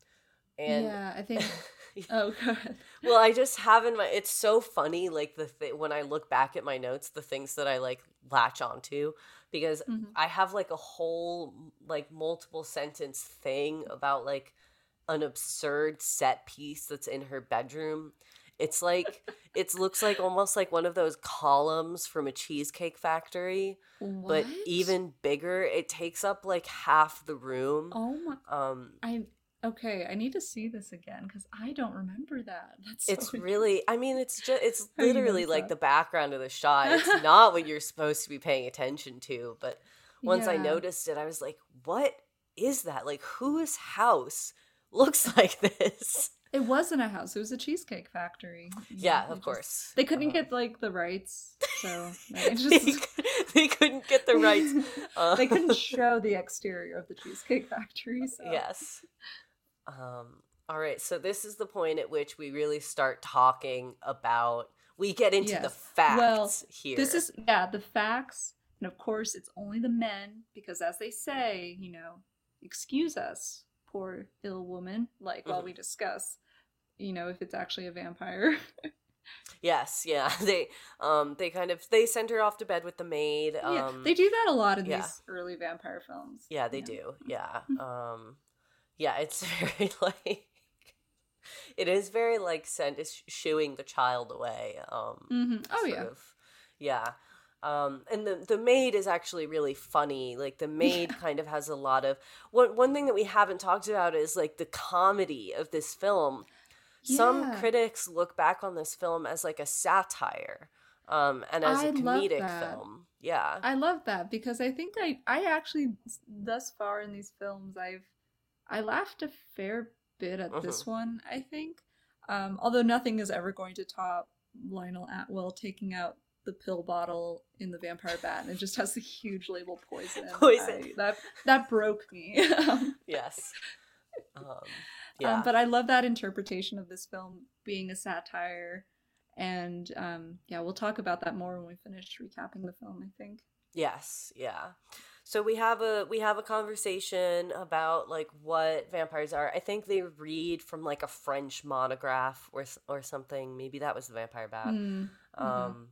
and yeah, I think. Oh, god. well i just have in my it's so funny like the th- when i look back at my notes the things that i like latch onto because Mhm. i have like a whole like multiple sentence thing about like an absurd set piece that's in her bedroom it's like it looks like almost like one of those columns from a cheesecake factory but even bigger it takes up like half the room Oh my! um I okay. I need to see this again because I don't remember that. That's so it's really i mean it's just it's How you know literally like the background of the shot it's not what you're supposed to be paying attention to but once i noticed it i was like what is that like whose house looks like this It wasn't a house. It was a cheesecake factory. yeah they of just- course They couldn't Uh, get like the rights, so they just they couldn't get the rights uh, they couldn't show the exterior of the cheesecake factory. So. yes um all right so this is the point at which we really start talking about we get into the facts Well, here This is yeah, the facts, and of course it's only the men because as they say, you know, excuse us, poor ill woman, like while Mhm. we discuss, you know, if it's actually a vampire. Yes, yeah. They um they kind of they send her off to bed with the maid. Um yeah, they do that a lot in yeah. these early vampire films. Yeah, they know. do. Yeah. Um yeah, it's very like it is very like sent is shooing the child away. Um Mhm. Oh yeah. of. Yeah. Um, and the the maid is actually really funny. Like the maid kind of has a lot of one one thing that we haven't talked about is like the comedy of this film. Some critics look back on this film as like a satire, um, and as a I love comedic film. Yeah. I love that because I think I I actually thus far in these films I've I laughed a fair bit at Mm-hmm. this one, I think. Um, although nothing is ever going to top Lionel Atwill taking out the pill bottle in the vampire bat and it just has the huge label poison. Poison. I- that that broke me. um, yes. Um, yeah. but I love that interpretation of this film being a satire. And um, yeah, we'll talk about that more when we finish recapping the film, I think. Yes, yeah. So we have a we have a conversation about like what vampires are. I think they read from like a French monograph or or something. Maybe that was the vampire bat. Mm, mhm. Um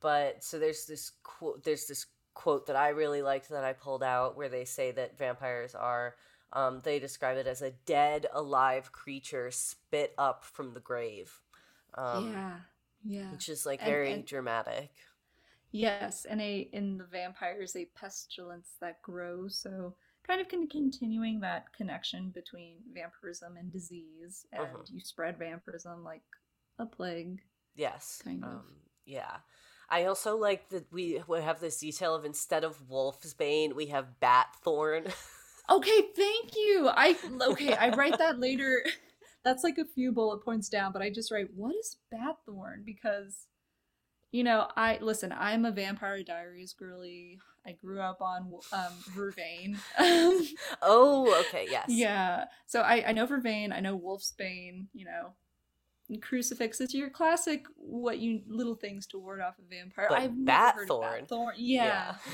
but so there's this quote there's this quote that I really liked that I pulled out where they say that vampires are um they describe it as a dead alive creature spit up from the grave. Um yeah, yeah. which is like And- very and- dramatic. Yes, and a in the vampires a pestilence that grows, so kind of con- continuing that connection between vampirism and disease, and Mhm. you spread vampirism like a plague. Yes. Kind of. Um, yeah. I also like that we we have this detail of instead of wolf's bane, we have bat thorn. Okay, thank you. I okay, I write that later. That's like a few bullet points down, but I just write what is Batthorn because you know, I listen, I'm a Vampire Diaries girly. I grew up on um Vervain. Oh, okay, yes. Yeah. So I, I know Vervain, I know Wolfsbane, you know. Crucifix is your classic what you little things to ward off a vampire. But I've never heard of Batthorn. Batthorn. Yeah.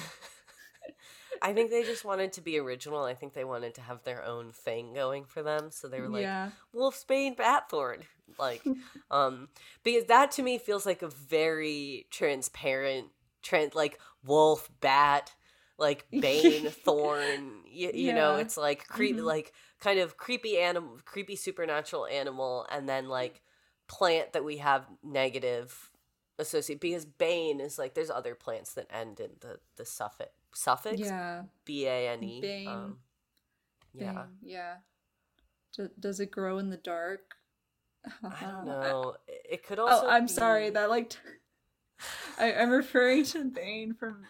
I think they just wanted to be original. I think they wanted to have their own thing going for them. So they were like, yeah. Wolfsbane Batthorn. Like, um, because that to me feels like a very transparent trend like wolf, bat, like bane, thorn. You, you know, it's like creepy, Mhm. like kind of creepy animal, creepy supernatural animal, and then like plant that we have negative associate because bane is like there's other plants that end in the the suffix suffix Yeah. b a n e. Bane. Um, yeah, Bane, Yeah. Do, does it grow in the dark? I don't know. It- could also. Oh, I'm sorry. That like, t- I, I'm referring to Bane from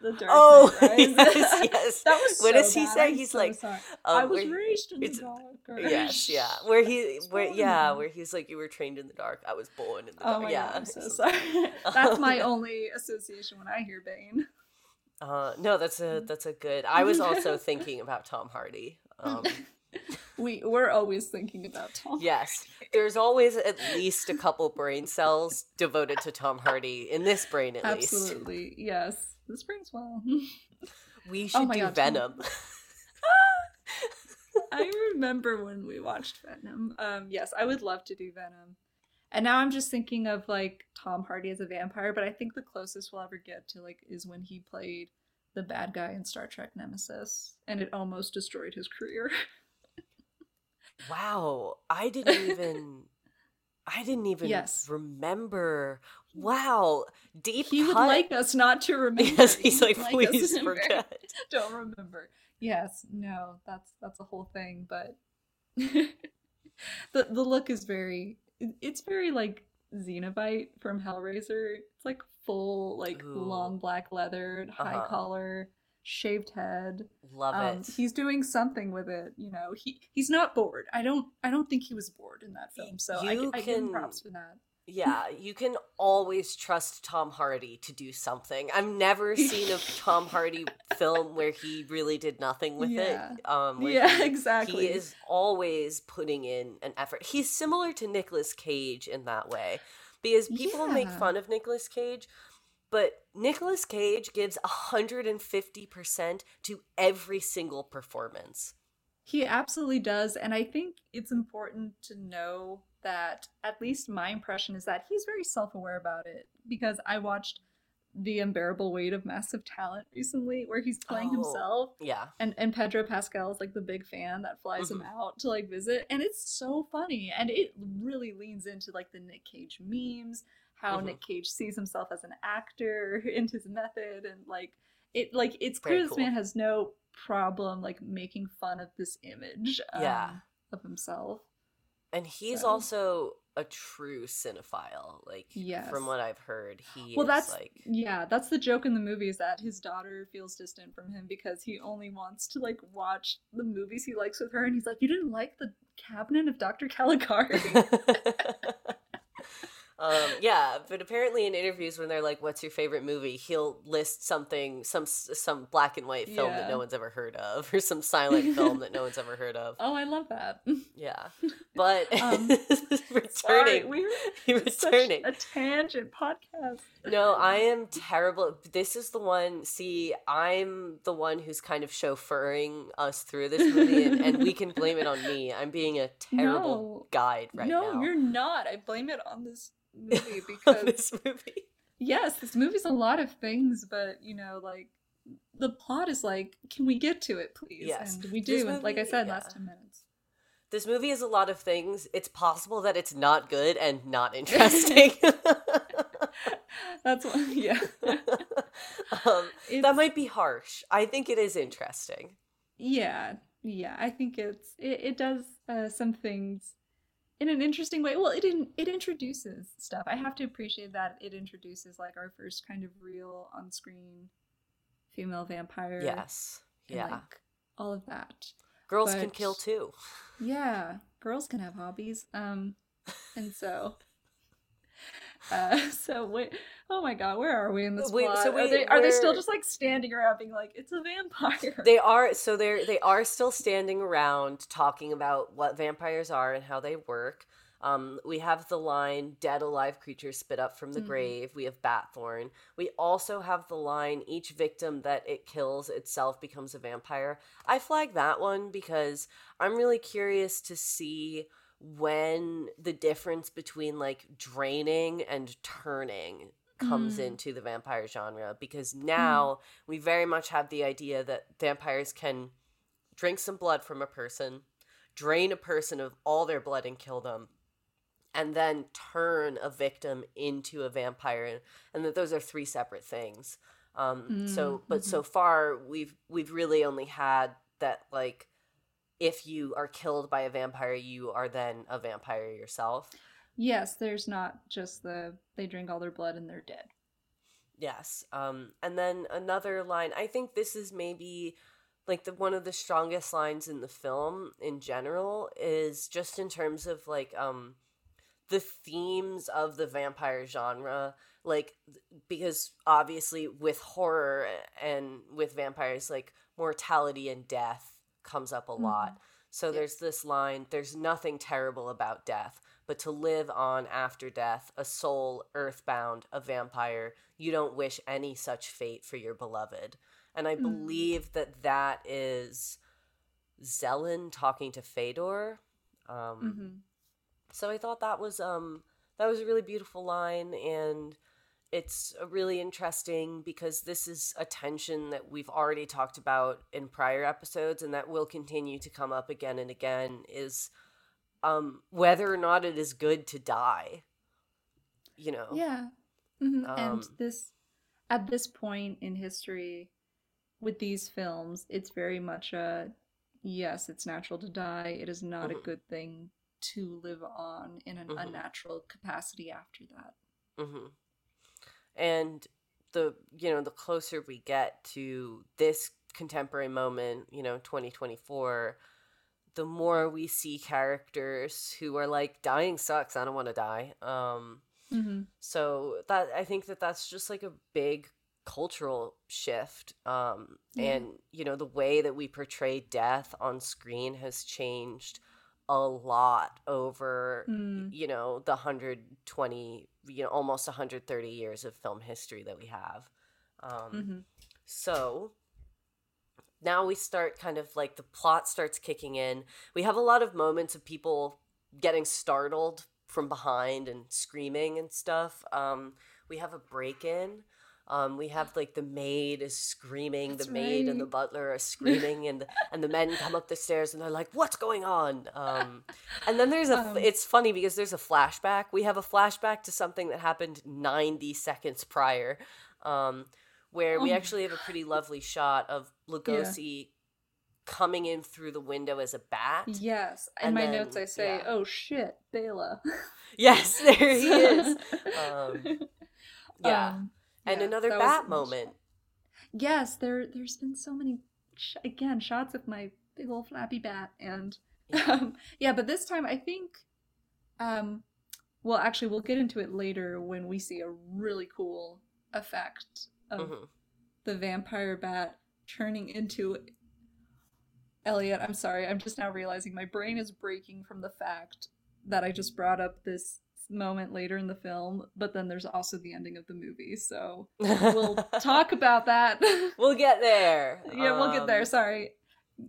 the Dark Oh, yes, yes. that was What so does he bad. say? I'm He's so like, um, I was where- raised in the dark. Yes, yeah. Where he, where yeah, where he's like, you were trained in the dark. I was born in the Oh dark. yeah. god, I'm so sorry. That's my only association when I hear Bane. Uh, no, that's a that's a good. I was also thinking about Tom Hardy. Um, We we're always thinking about Tom. yes, there's always at least a couple brain cells devoted to Tom Hardy in this brain, at least. Absolutely. Yes. This brings well. We should Oh do God, Venom. I remember when we watched Venom. Um, yes, I would love to do Venom. And now I'm just thinking of like Tom Hardy as a vampire, but I think the closest we'll ever get to like is when he played the bad guy in Star Trek Nemesis, and it almost destroyed his career. Wow, I didn't even. I didn't even Yes. remember. Wow, deep he would like us not to remember. Yes, he's He like, would please forget. Don't remember. Yes, no, that's that's a whole thing, but the the look is very it's very like Cenobite from Hellraiser. It's like full like Ooh. long black leather, high Uh-huh. collar, shaved head. Love Um, it. he's doing something with it, you know. He he's not bored. I don't I don't think he was bored in that film. So I, You I give him can- props for that. Yeah, you can always trust Tom Hardy to do something. I've never seen a Tom Hardy film where he really did nothing with Yeah. it. Um, Yeah, he, exactly. He is always putting in an effort. He's similar to Nicolas Cage in that way, because people make fun of Nicolas Cage, but Nicolas Cage gives hundred and fifty percent to every single performance. He absolutely does. And I think it's important to know that, at least my impression is that he's very self aware about it. Because I watched The Unbearable Weight of Massive Talent recently, where he's playing Oh. himself. Yeah, And, and Pedro Pascal is like the big fan that flies him out to like visit. And it's so funny. And it really leans into like the Nick Cage memes, how Mhm. Nick Cage sees himself as an actor and his method. And like, it like it's Very clear this cool. man has no problem like making fun of this image um, Yeah. of himself. And he's So- also a true cinephile. Like, Yes. from what I've heard, he Well, is that's like. yeah, that's the joke in the movie is that his daughter feels distant from him because he only wants to like watch the movies he likes with her, and he's like, "You didn't like the Cabinet of Dr. Caligari." um, yeah, but apparently in interviews when they're like, "What's your favorite movie?" he'll list something, some some black and white film that no one's ever heard of, or some silent film that no one's ever heard of. oh, I love that. Yeah, but Um, Sorry, we're it's such returning. a tangent podcast. No, I am terrible. This is the one. See, I'm the one who's kind of chauffeuring us through this movie, and, and we can blame it on me. I'm being a terrible No. guide right no, now. you're not. I blame it on this movie because this movie. yes, this movie's a lot of things, but you know, like the plot is like, can we get to it, please? Yes. And we do. and like I said, yeah. last ten minutes. This movie is a lot of things. It's possible that it's not good and not interesting. That's what. Yeah. um, that might be harsh. I think it is interesting. Yeah, yeah. I think it's it, it does uh, some things in an interesting way. Well, it in, it introduces stuff. I have to appreciate that it introduces like our first kind of real on screen female vampire. Yes. and, Yeah. like, all of that. Girls can kill too. Yeah, girls can have hobbies. Um, and so. Uh, so wait, oh my god, where are we in this Wait, plot? so are we- they are they still just like standing around being like, it's a vampire? They are so they're they are still standing around talking about what vampires are and how they work. Um, we have the line "dead alive creatures spit up from the Mhm. grave." We have Batthorn. We also have the line "each victim that it kills itself becomes a vampire." I flag that one because I'm really curious to see when the difference between like draining and turning comes Mm. into the vampire genre because now we very much have the idea that vampires can drink some blood from a person, drain a person of all their blood and kill them, and then turn a victim into a vampire, and that those are three separate things. Um, so, Mm, but so far we've we've really only had that like if you are killed by a vampire, you are then a vampire yourself. Yes, there's not just the they drink all their blood and they're dead. Yes. Um, and then another line. I think this is maybe like the one of the strongest lines in the film in general is just in terms of like um the themes of the vampire genre like because obviously with horror and with vampires like mortality and death comes up a lot. So there's this line there's nothing terrible about death but to live on after death a soul earthbound a vampire you don't wish any such fate for your beloved. And i Mm. believe that that is Zelen talking to Fedor. Um hmm so I thought that was um that was a really beautiful line and it's really interesting because this is a tension that we've already talked about in prior episodes and that will continue to come up again and again is um whether or not it is good to die. You know. Yeah. hmm Um, and this, at this point in history, with these films, it's very much a yes, it's natural to die. It is not Mhm. a good thing to live on in an Mhm. unnatural capacity after that. And the you know the closer we get to this contemporary moment, you know, 2024, the more we see characters who are like dying sucks. I don't want to die. Um, Mm-hmm. so that I think that that's just like a big cultural shift. Um, and you know the way that we portray death on screen has changed a lot over Mm. you know the 120 you know almost 130 years of film history that we have. Um hmm so now we start kind of like the plot starts kicking in. We have a lot of moments of people getting startled from behind and screaming and stuff. Um we have a break-in um, we have like the maid is screaming, That's the maid and the butler are screaming, and and the men come up the stairs and they're like, "What's going on?" Um, and then there's a. Um, it's funny because there's a flashback. We have a flashback to something that happened 90 seconds prior, um, where we Oh. actually have a pretty lovely shot of Lugosi coming in through the window as a bat. Yes. In And my then- notes, I say, yeah. "Oh shit, Bela." Yes, there he is. Um, yeah, Um, and yeah, another was bat moment. Yes, there. There's been so many, sh- again, shots of my big old flappy bat, and um, yeah. But this time, I think, um, well, actually, we'll get into it later when we see a really cool effect of Mhm. the vampire bat turning into. Elliot, I'm sorry. I'm just now realizing my brain is breaking from the fact that I just brought up this moment later in the film, but then there's also the ending of the movie. So we'll talk about that. We'll get there. yeah, we'll get there. Um, Sorry.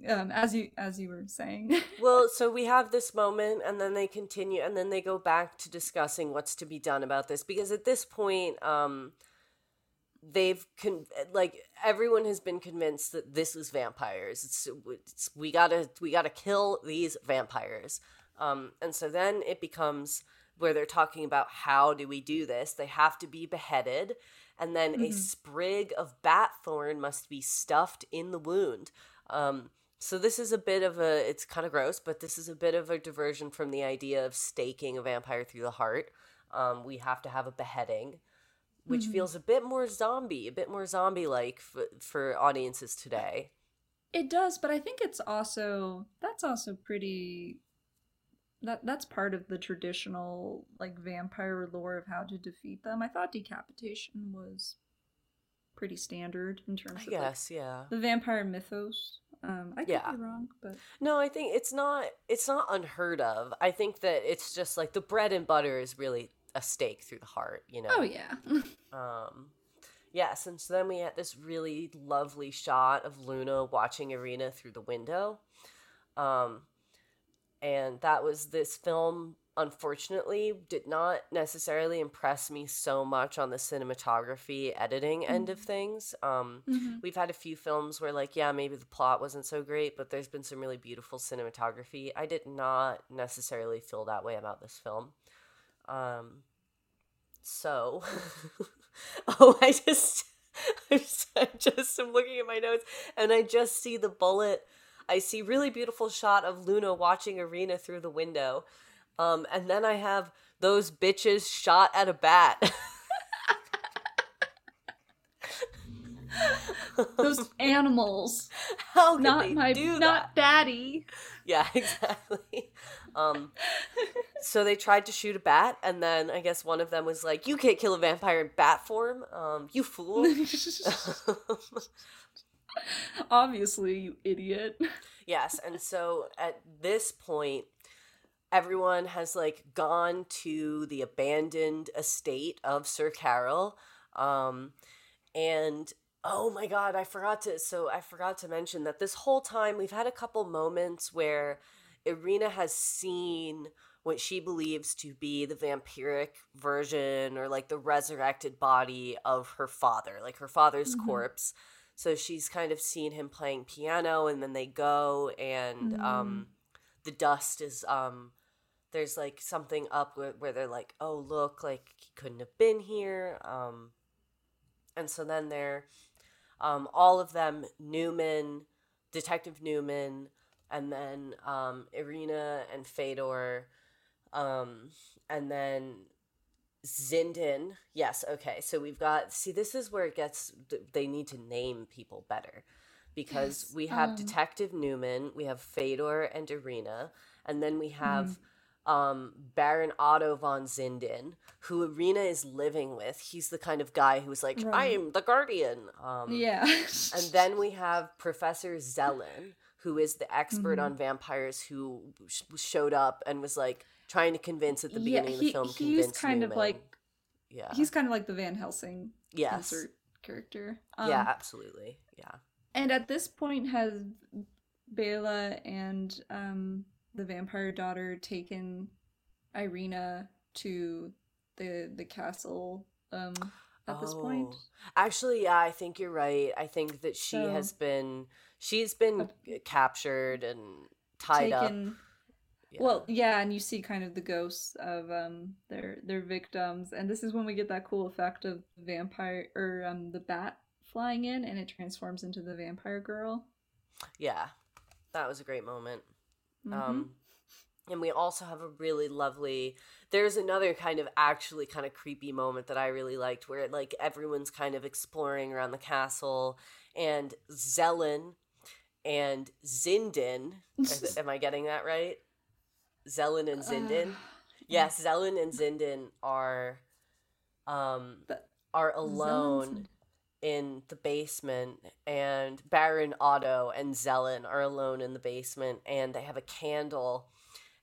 Um, as you as you were saying. well, so we have this moment, and then they continue, and then they go back to discussing what's to be done about this because at this point, um, they've con- like everyone has been convinced that this is vampires. It's, it's we gotta we gotta kill these vampires, um, and so then it becomes where they're talking about how do we do this? They have to be beheaded, and then a Mhm. sprig of bat thorn must be stuffed in the wound. Um, so this is a bit of a it's kind of gross, but this is a bit of a diversion from the idea of staking a vampire through the heart. Um, we have to have a beheading, which Mhm. feels a bit more zombie, a bit more zombie like for, for audiences today. It does, but I think it's also that's also pretty that that's part of the traditional like vampire lore of how to defeat them. I thought decapitation was pretty standard in terms I of like, guess, yeah. the vampire mythos. Um, I could Yeah. be wrong, but No, I think it's not it's not unheard of. I think that it's just like the bread and butter is really a stake through the heart, you know. oh yeah, Um, yes, and so then we had this really lovely shot of Luna watching Irena through the window. Um, and that was this film unfortunately did not necessarily impress me so much on the cinematography editing end of things. Um, Mhm. we've had a few films where like yeah maybe the plot wasn't so great but there's been some really beautiful cinematography i did not necessarily feel that way about this film um so oh i just i'm just, I just i'm looking at my notes and i just see the bullet i see really beautiful shot of luna watching Irena through the window um and then i have those bitches shot at a bat Those animals, how not my, do that? not daddy. Yeah, exactly. Um, so they tried to shoot a bat, and then I guess one of them was like, "You can't kill a vampire in bat form, um, you fool." Obviously, you idiot. yes, and so at this point, everyone has like gone to the abandoned estate of Sir Karell, um, and oh my god, I forgot to. So I forgot to mention that this whole time we've had a couple moments where Irena has seen what she believes to be the vampiric version or like the resurrected body of her father, like her father's Mhm. corpse. So she's kind of seen him playing piano and then they go and um the dust is um there's like something up where, where they're like, "Oh, look, like he couldn't have been here." Um and so then they're um all of them Neumann, Detective Neumann, and then um, Irena and Fedor, um, and then Zinden. Yes, okay. So we've got. See, this is where it gets. They need to name people better because Yes, we have um, Detective Neumann, we have Fedor and Irena, and then we have. Mm-hmm. Um, Baron Otto von Zinden, who Irena is living with. He's the kind of guy who's like, I am the guardian. Um, yeah. and then we have Professor Zelen, who is the expert Mhm. on vampires, who sh- showed up and was like trying to convince at the yeah, beginning of the film. he's kind of like yeah, he's kind of like the Van Helsing yes, character. Um, yeah, absolutely, yeah, And at this point, has Bela and um, the vampire daughter taken Irena to the the castle um, at this point? Oh. Actually, yeah, I think you're right. I think that she So- has been she's been captured and tied up. Yeah. Well, yeah, and you see kind of the ghosts of um their their victims, and this is when we get that cool effect of vampire or um the bat flying in, and it transforms into the vampire girl. yeah, that was a great moment. Mhm. Um, and we also have a really lovely. There's another kind of actually kind of creepy moment that I really liked, where like everyone's kind of exploring around the castle, and Zelen and Zinden. am I getting that right? Zelen and Zinden. Uh, yes, Zelen and Zinden are, um, are alone in the basement and Baron Otto and Zelen are alone in the basement and they have a candle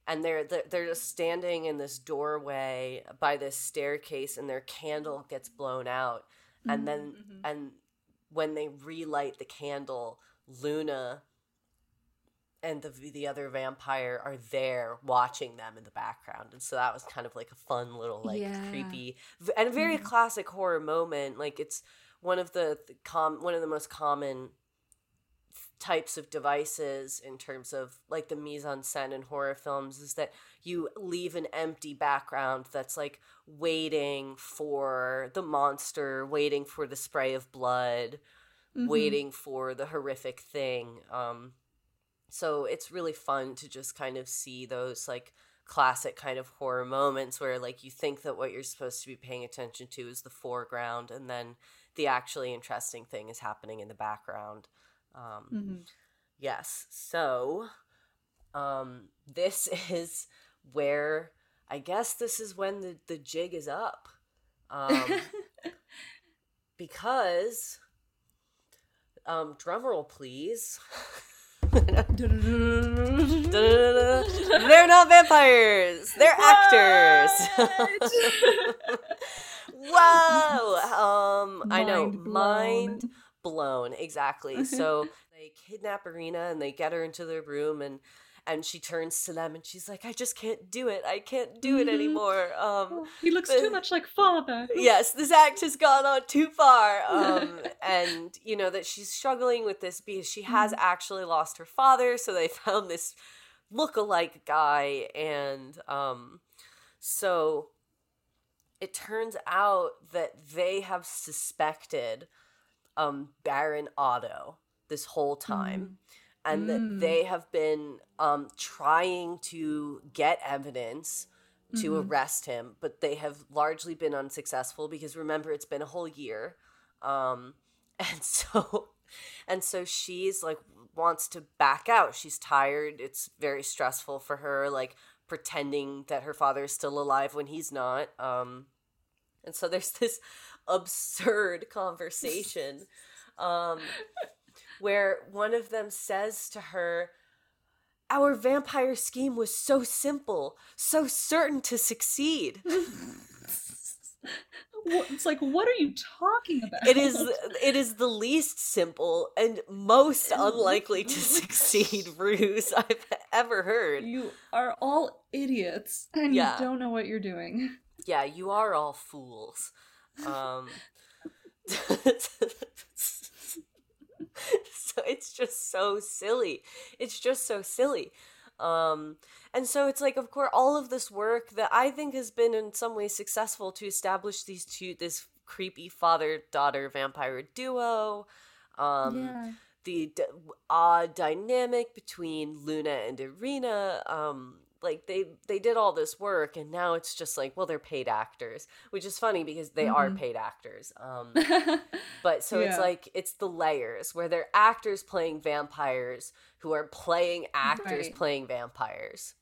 and they're they're they're just standing in this doorway by this staircase and their candle gets blown out and then Mhm. and when they relight the candle Luna and the the other vampire are there watching them in the background and so that was kind of like a fun little like Yeah. creepy and a very Mhm. classic horror moment like it's one of the, the com one of the most common types of devices in terms of like the mise en scène in horror films is that you leave an empty background that's like waiting for the monster waiting for the spray of blood Mhm. waiting for the horrific thing. Um, so it's really fun to just kind of see those like classic kind of horror moments where like you think that what you're supposed to be paying attention to is the foreground and then the actually interesting thing is happening in the background. Um, Mhm. Yes. So, um, this is where I guess this is when the, the jig is up. Um, because, um, drum roll, please. They're not vampires. They're actors. Whoa. Um, I know. Mind blown. Mind blown exactly so they kidnap Irena and they get her into their room and and she turns to them and she's like, I just can't do it. I can't do it anymore. Um, he looks too much like father. yes, this act has gone on too far. Um, and you know that she's struggling with this because she has actually lost her father, so they found this look-alike guy, and um, so it turns out that they have suspected um, Baron Otto this whole time. And that Mm. they have been um, trying to get evidence to Mhm. arrest him, but they have largely been unsuccessful because remember it's been a whole year. Um, and so and so she's like wants to back out. She's tired. It's very stressful for her like pretending that her father is still alive when he's not. Um and so there's this absurd conversation um where one of them says to her our vampire scheme was so simple, so certain to succeed. It's like, what are you talking about? It is it is the least simple and most unlikely to succeed ruse I've ever heard. You are all idiots, and Yeah. you don't know what you're doing. Yeah, you are all fools. Um so it's just so silly. It's just so silly. Um and so it's like of course all of this work that I think has been in some ways successful to establish these two this creepy father-daughter vampire duo. Um yeah. the d- odd dynamic between Luna and Irena. Um, like they they did all this work, and now it's just like, well, they're paid actors, which is funny because they are Mhm. paid actors. Um, but so it's like it's the layers where they're actors playing vampires who are playing actors Right. playing vampires.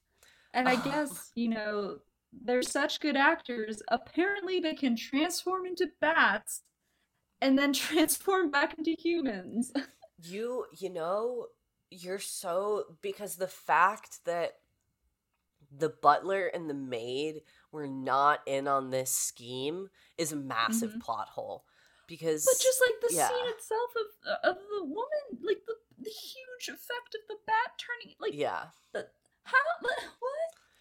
and I guess, you know, they're such good actors. Apparently, they can transform into bats and then transform back into humans. You you know you're so because the fact that the butler and the maid were not in on this scheme is a massive Mhm. plot hole because But just like the yeah. scene itself of uh, of the woman, like the the huge effect of the bat turning, like yeah how what?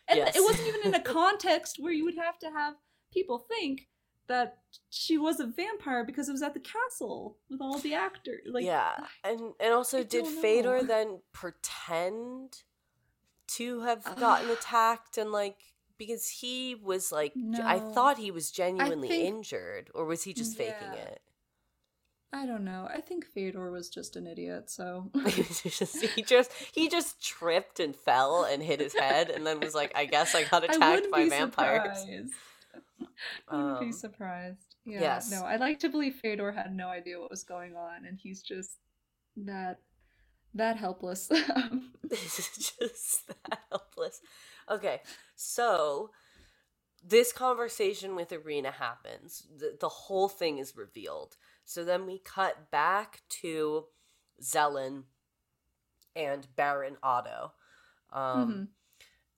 And Yes. it wasn't even in a context where you would have to have people think that she was a vampire because it was at the castle with all the actors. Like yeah and and also I did Fedor then pretend to have gotten attacked and like because he was like j- I No. thought he was genuinely think- injured or was he just faking it I don't know. I think Fedor was just an idiot. So he just he just tripped and fell and hit his head and then was like I guess I got attacked wouldn't by be vampires. surprised. I wouldn't be Um, surprised. Yeah, yes. no, I like to believe Fedor had no idea what was going on, and he's just that that helpless. It's just that helpless. Okay, so this conversation with Irena happens. The, the whole thing is revealed. So then we cut back to Zelen and Baron Otto. Um, Mhm.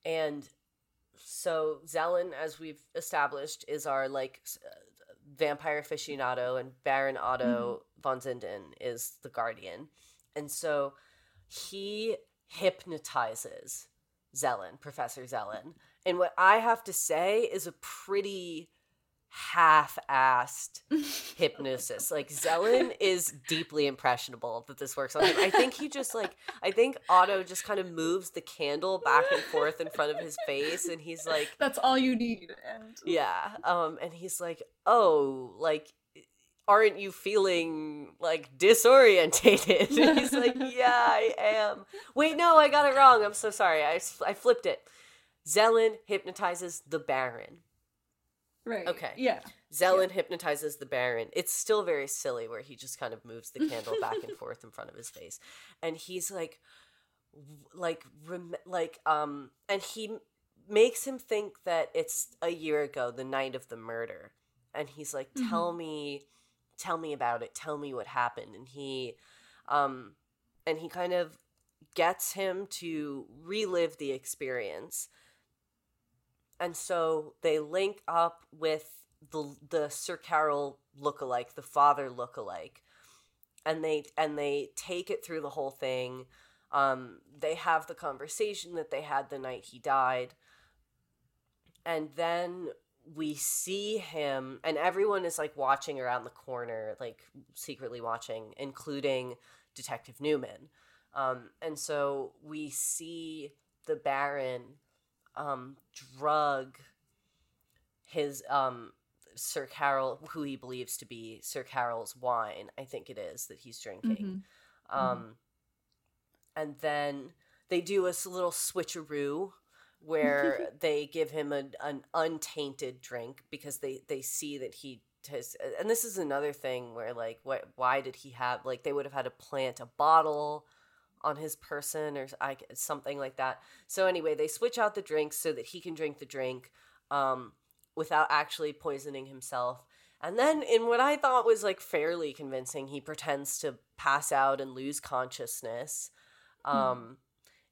And so Zelen, as we've established, is our like uh, vampire aficionado, and Baron Otto von Zinden is the guardian. And so he hypnotizes Zelen, Professor Zelen. And what I have to say is a pretty half-assed hypnosis. Like Zelen is deeply impressionable that this works on him. I think he just like I think Otto just kind of moves the candle back and forth in front of his face and he's like That's all you need. And yeah, um and he's like, "Oh, like aren't you feeling like disorientated?" And he's like, "Yeah, I am." Wait, no, I got it wrong. I'm so sorry. I, I flipped it. Zelen hypnotizes the Baron. right. Okay. Yeah. Zelen hypnotizes the Baron. It's still very silly where he just kind of moves the candle back and forth in front of his face. And he's like like rem- like um and he makes him think that it's a year ago, the night of the murder. And he's like. "Tell me tell me about it. Tell me what happened." And he um and he kind of gets him to relive the experience and so they link up with the the Sir Karell lookalike, the father lookalike, and they and they take it through the whole thing. Um, they have the conversation that they had the night he died. And then we see him, and everyone is like watching around the corner, like secretly watching, including Detective Neumann. Um, and so we see the Baron um, drug his um, Sir Karell, who he believes to be Sir Karell's wine, I think it is that he's drinking. Mhm. Um, and then they do a little switcheroo where they give him a, an untainted drink because they, they see that he has. And this is another thing where, like, what, why did he have, like, they would have had to plant a bottle on his person or I, something like that. So, anyway, they switch out the drinks so that he can drink the drink um, without actually poisoning himself. And then, in what I thought was like fairly convincing, he pretends to pass out and lose consciousness. Um,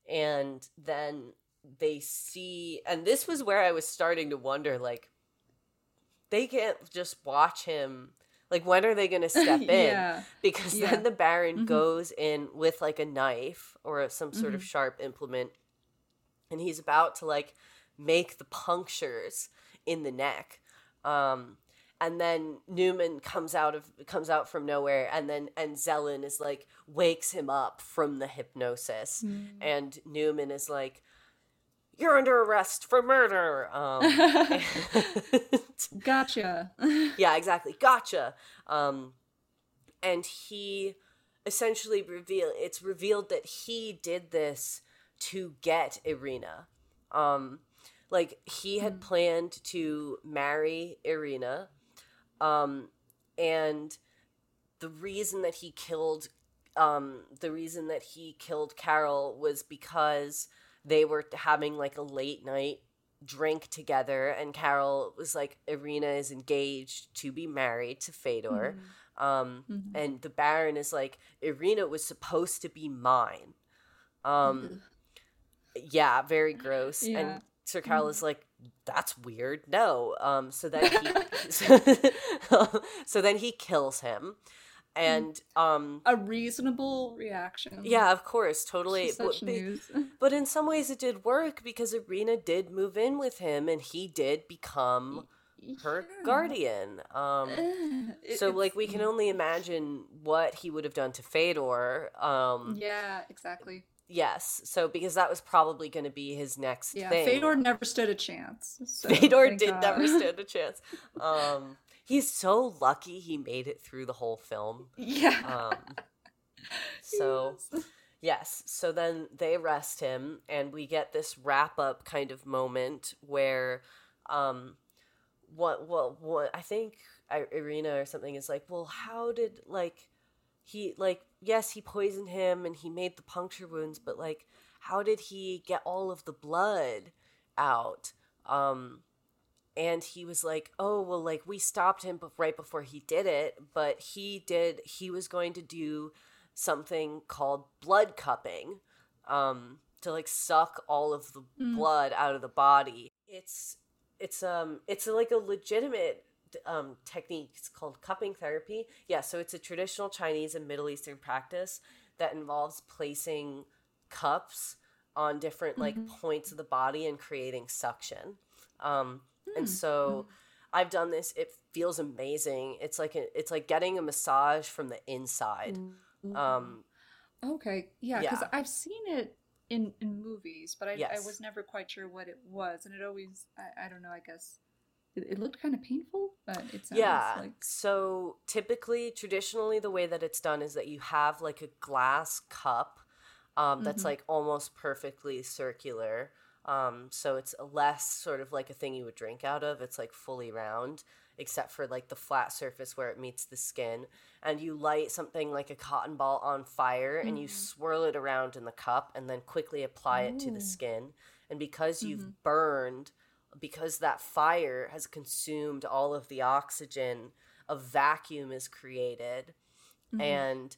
And then they see, and this was where I was starting to wonder like, they can't just watch him. Like, when are they going to step in? yeah. Because Yeah. then the Baron Mhm. goes in with like a knife or some sort of Mhm. sharp implement, and he's about to like make the punctures in the neck. Um, and then Neumann comes out of comes out from nowhere, and then and Zelen is like wakes him up from the hypnosis, Mm. and Neumann is like, "You're under arrest for murder." Um, and- Gotcha. yeah, exactly. Gotcha. Um, and he essentially reveal it's revealed that he did this to get Irena. Um, like he had planned to marry Irena, um, and the reason that he killed, um, the reason that he killed Karell was because they were having like a late night drink together and Karell was like Irena is engaged to be married to Fedor. Um Mhm. and the Baron is like Irena was supposed to be mine. Um yeah, very gross. Yeah. And Sir Karell is like that's weird. No. Um so then he so then he kills him and um A reasonable reaction. yeah, of course, totally. To But- but in some ways, it did work because Irena did move in with him, and he did become her guardian. Um, it- so, like, we can only imagine what he would have done to Fedor. Um, Yeah, exactly. Yes, so because that was probably going to be his next Yeah, thing. Fedor never stood a chance. So Fedor did God. never stand a chance. Um, he's so lucky he made it through the whole film. Yeah. Um, so. Yes. Yes. So then they arrest him, and we get this wrap up kind of moment where, um, what, what, what, I think Irena or something is like, well, how did, like, he, like, yes, he poisoned him and he made the puncture wounds, but, like, how did he get all of the blood out? Um, and he was like, oh, well, like, we stopped him right before he did it, but he did, he was going to do something called blood cupping um to like suck all of the Mm. blood out of the body it's it's um it's like a legitimate um technique it's called cupping therapy yeah so it's a traditional chinese and middle eastern practice that involves placing cups on different like Mhm. points of the body and creating suction um and Mm, so i've done this it feels amazing it's like a, it's like getting a massage from the inside um Okay, yeah, because Yeah. I've seen it in in movies, but I, I was never quite sure what it was, and it always I, I don't know. I guess it, it looked kind of painful, but it sounds yeah like so typically traditionally the way that it's done is that you have like a glass cup um, that's Mhm. like almost perfectly circular um, so it's a less sort of like a thing you would drink out of it's like fully round except for like the flat surface where it meets the skin and you light something like a cotton ball on fire and you Mhm. swirl it around in the cup and then quickly apply it to the skin and because you've Mhm. burned because that fire has consumed all of the oxygen a vacuum is created Mhm. and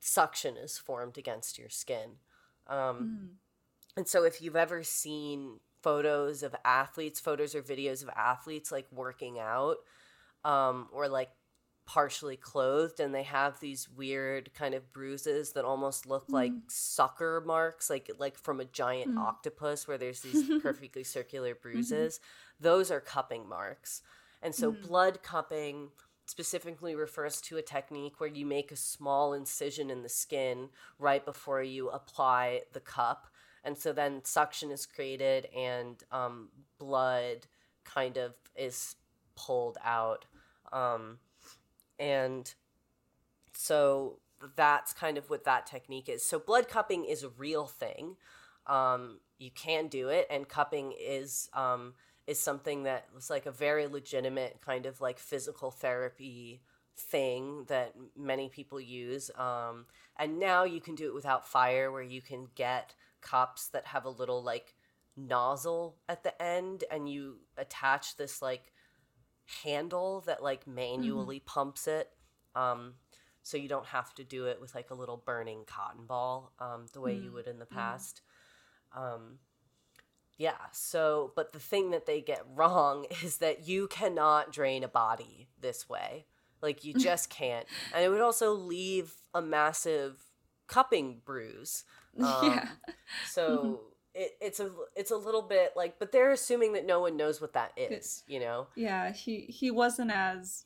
suction is formed against your skin um, Mm. And so if you've ever seen photos of athletes, photos or videos of athletes like working out, um, or like partially clothed and they have these weird kind of bruises that almost look mm-hmm. like sucker marks like like from a giant mm. octopus where there's these perfectly circular mm-hmm. bruises those are cupping marks. And so mm-hmm. blood cupping specifically refers to a technique where you make a small incision in the skin right before you apply the cup and so then suction is created and um, blood kind of is pulled out um, and so that's kind of what that technique is. So blood cupping is a real thing. Um, you can do it and cupping is um, is something that was like a very legitimate kind of like physical therapy thing that many people use um, and now you can do it without fire where you can get cups that have a little like nozzle at the end and you attach this like handle that like manually pumps it um, so you don't have to do it with like a little burning cotton ball um, the way you would in the past. Um, yeah so but the thing that they get wrong is that you cannot drain a body this way. Like you just can't. And it would also leave a massive cupping bruise um, yeah. so it, it's a it's a little bit like but they're assuming that no one knows what that is you know Yeah, he he wasn't as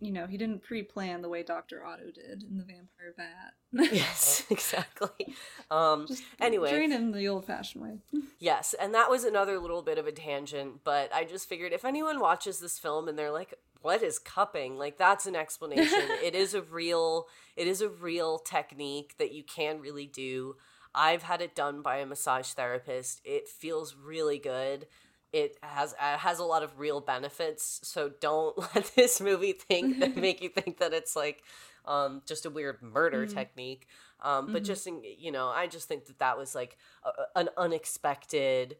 you know, he didn't pre-plan the way Dr. Otto did in the vampire Bat. yes exactly um Just Anyway. drain him the old-fashioned way. yes and that was another little bit of a tangent but i just figured if anyone watches this film and they're like what is cupping like that's an explanation it is a real it is a real technique that you can really do i've had it done by a massage therapist it feels really good it has uh, has a lot of real benefits so don't let this movie think that make you think that it's like um, just a weird murder technique um, but just in, you know i just think that that was like a, an unexpected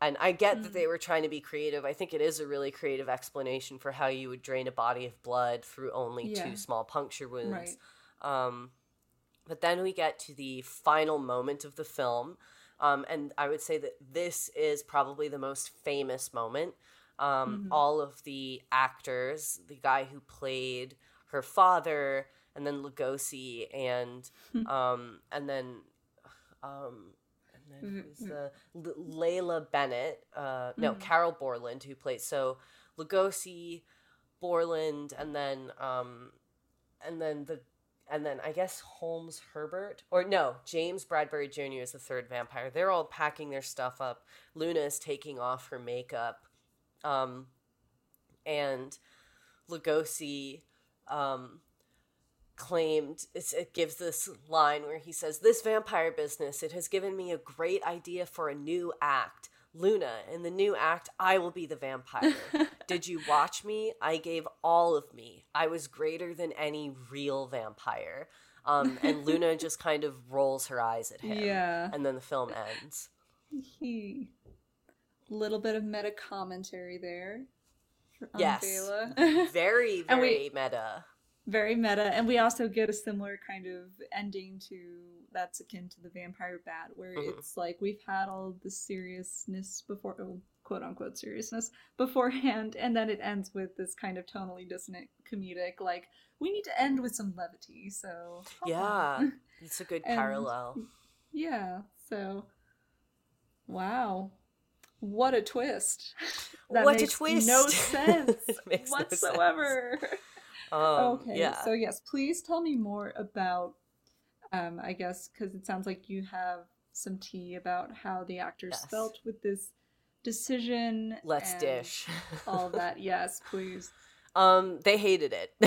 and i get that they were trying to be creative i think it is a really creative explanation for how you would drain a body of blood through only Yeah. two small puncture wounds Right. um, but then we get to the final moment of the film. Um, and I would say that this is probably the most famous moment. Um, All of the actors, the guy who played her father, and then Lugosi, and um, and then um, and then who's the L- Leila Bennett? Uh, no, Carroll Borland, who plays so Lugosi, Borland, and then um, and then the and then I guess Holmes Herbert or no James Bradbury Jr. is the third vampire. They're all packing their stuff up. Luna is taking off her makeup, um, and Lugosi um, claimed it gives this line where he says, "This vampire business it has given me a great idea for a new act." Luna, in the new act, I will be the vampire. Did you watch me? I gave all of me. I was greater than any real vampire. Um, and Luna just kind of rolls her eyes at him. Yeah. And then the film ends. He little bit of meta commentary there. Yes. Very, And very we- meta. Very meta, and we also get a similar kind of ending to that's akin to the Vampire Bat, where Mhm. it's like we've had all the seriousness before, oh, quote unquote seriousness beforehand, and then it ends with this kind of tonally dissonant comedic, like we need to end with some levity. So Yeah. It's a good And- parallel. yeah. So, wow, what a twist! That What a twist. No sense makes no sense. Um, okay, Yeah. so yes, please tell me more about, um, I guess, because it sounds like you have some tea about how the actors Yes. felt with this decision. Let's dish. All of that, yes, please. um, they hated it.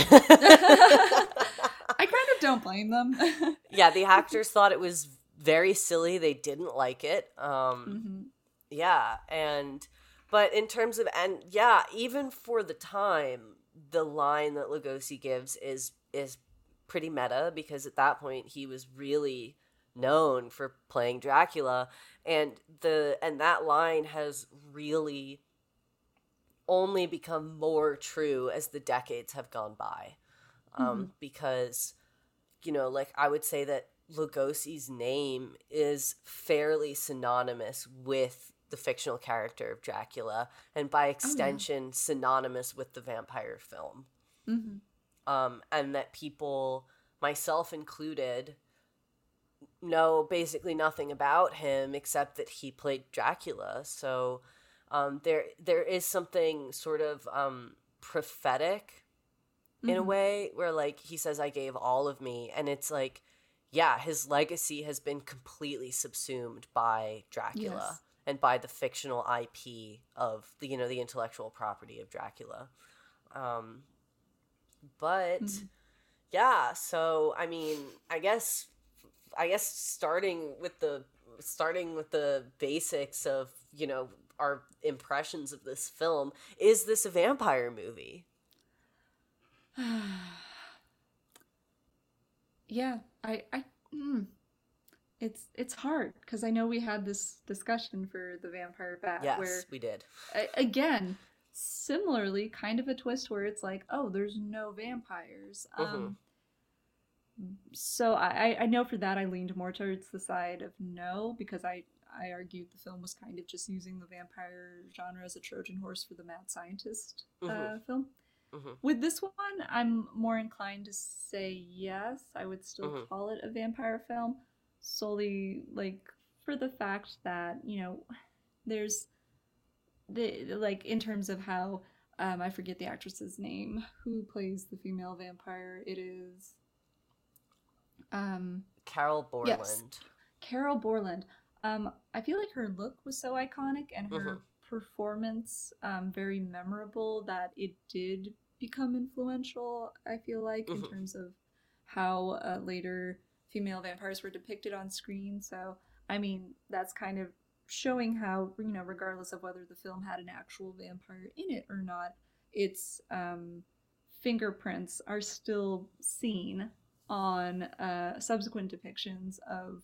I kind of don't blame them. yeah, the actors thought it was very silly. They didn't like it. Um, hmm yeah, and but in terms of and yeah, even for the time, the line that Lugosi gives is is pretty meta because at that point he was really known for playing Dracula. And the and that line has really only become more true as the decades have gone by. Um, because you know like i would say that lugosi's name is fairly synonymous with the fictional character of dracula and by extension synonymous with the vampire film hmm um, and that people, myself included, know basically nothing about him except that he played Dracula. So um, there there is something sort of um, prophetic in a Mhm. way where like he says I gave all of me and it's like yeah his legacy has been completely subsumed by Dracula Yes. And by the fictional IP of the you know the intellectual property of Dracula. Um but Mhm. yeah so I mean I guess I guess starting with the starting with the basics of you know our impressions of this film is this a vampire movie? Yeah, I, I, mm, it's it's hard because I know we had this discussion for the Vampire Bat yes where we did again, similarly, kind of a twist where it's like, oh, there's no vampires. Um, so I, I- know for that I leaned more towards the side of no because I I argued the film was kind of just using the vampire genre as a Trojan horse for the mad scientist uh, Mhm. film. Mhm. With this one, I'm more inclined to say yes. I would still Mhm. call it a vampire film, solely like for the fact that you know there's the like in terms of how um, I forget the actress's name who plays the female vampire. It is um, Carroll Borland. Yes. Carroll Borland. Um, I feel like her look was so iconic and her Mhm. performance um, very memorable that it did become influential. I feel like in Mhm. terms of how uh, later female vampires were depicted on screen. So I mean, that's kind of showing how you know, regardless of whether the film had an actual vampire in it or not, its um, fingerprints are still seen on uh, subsequent depictions of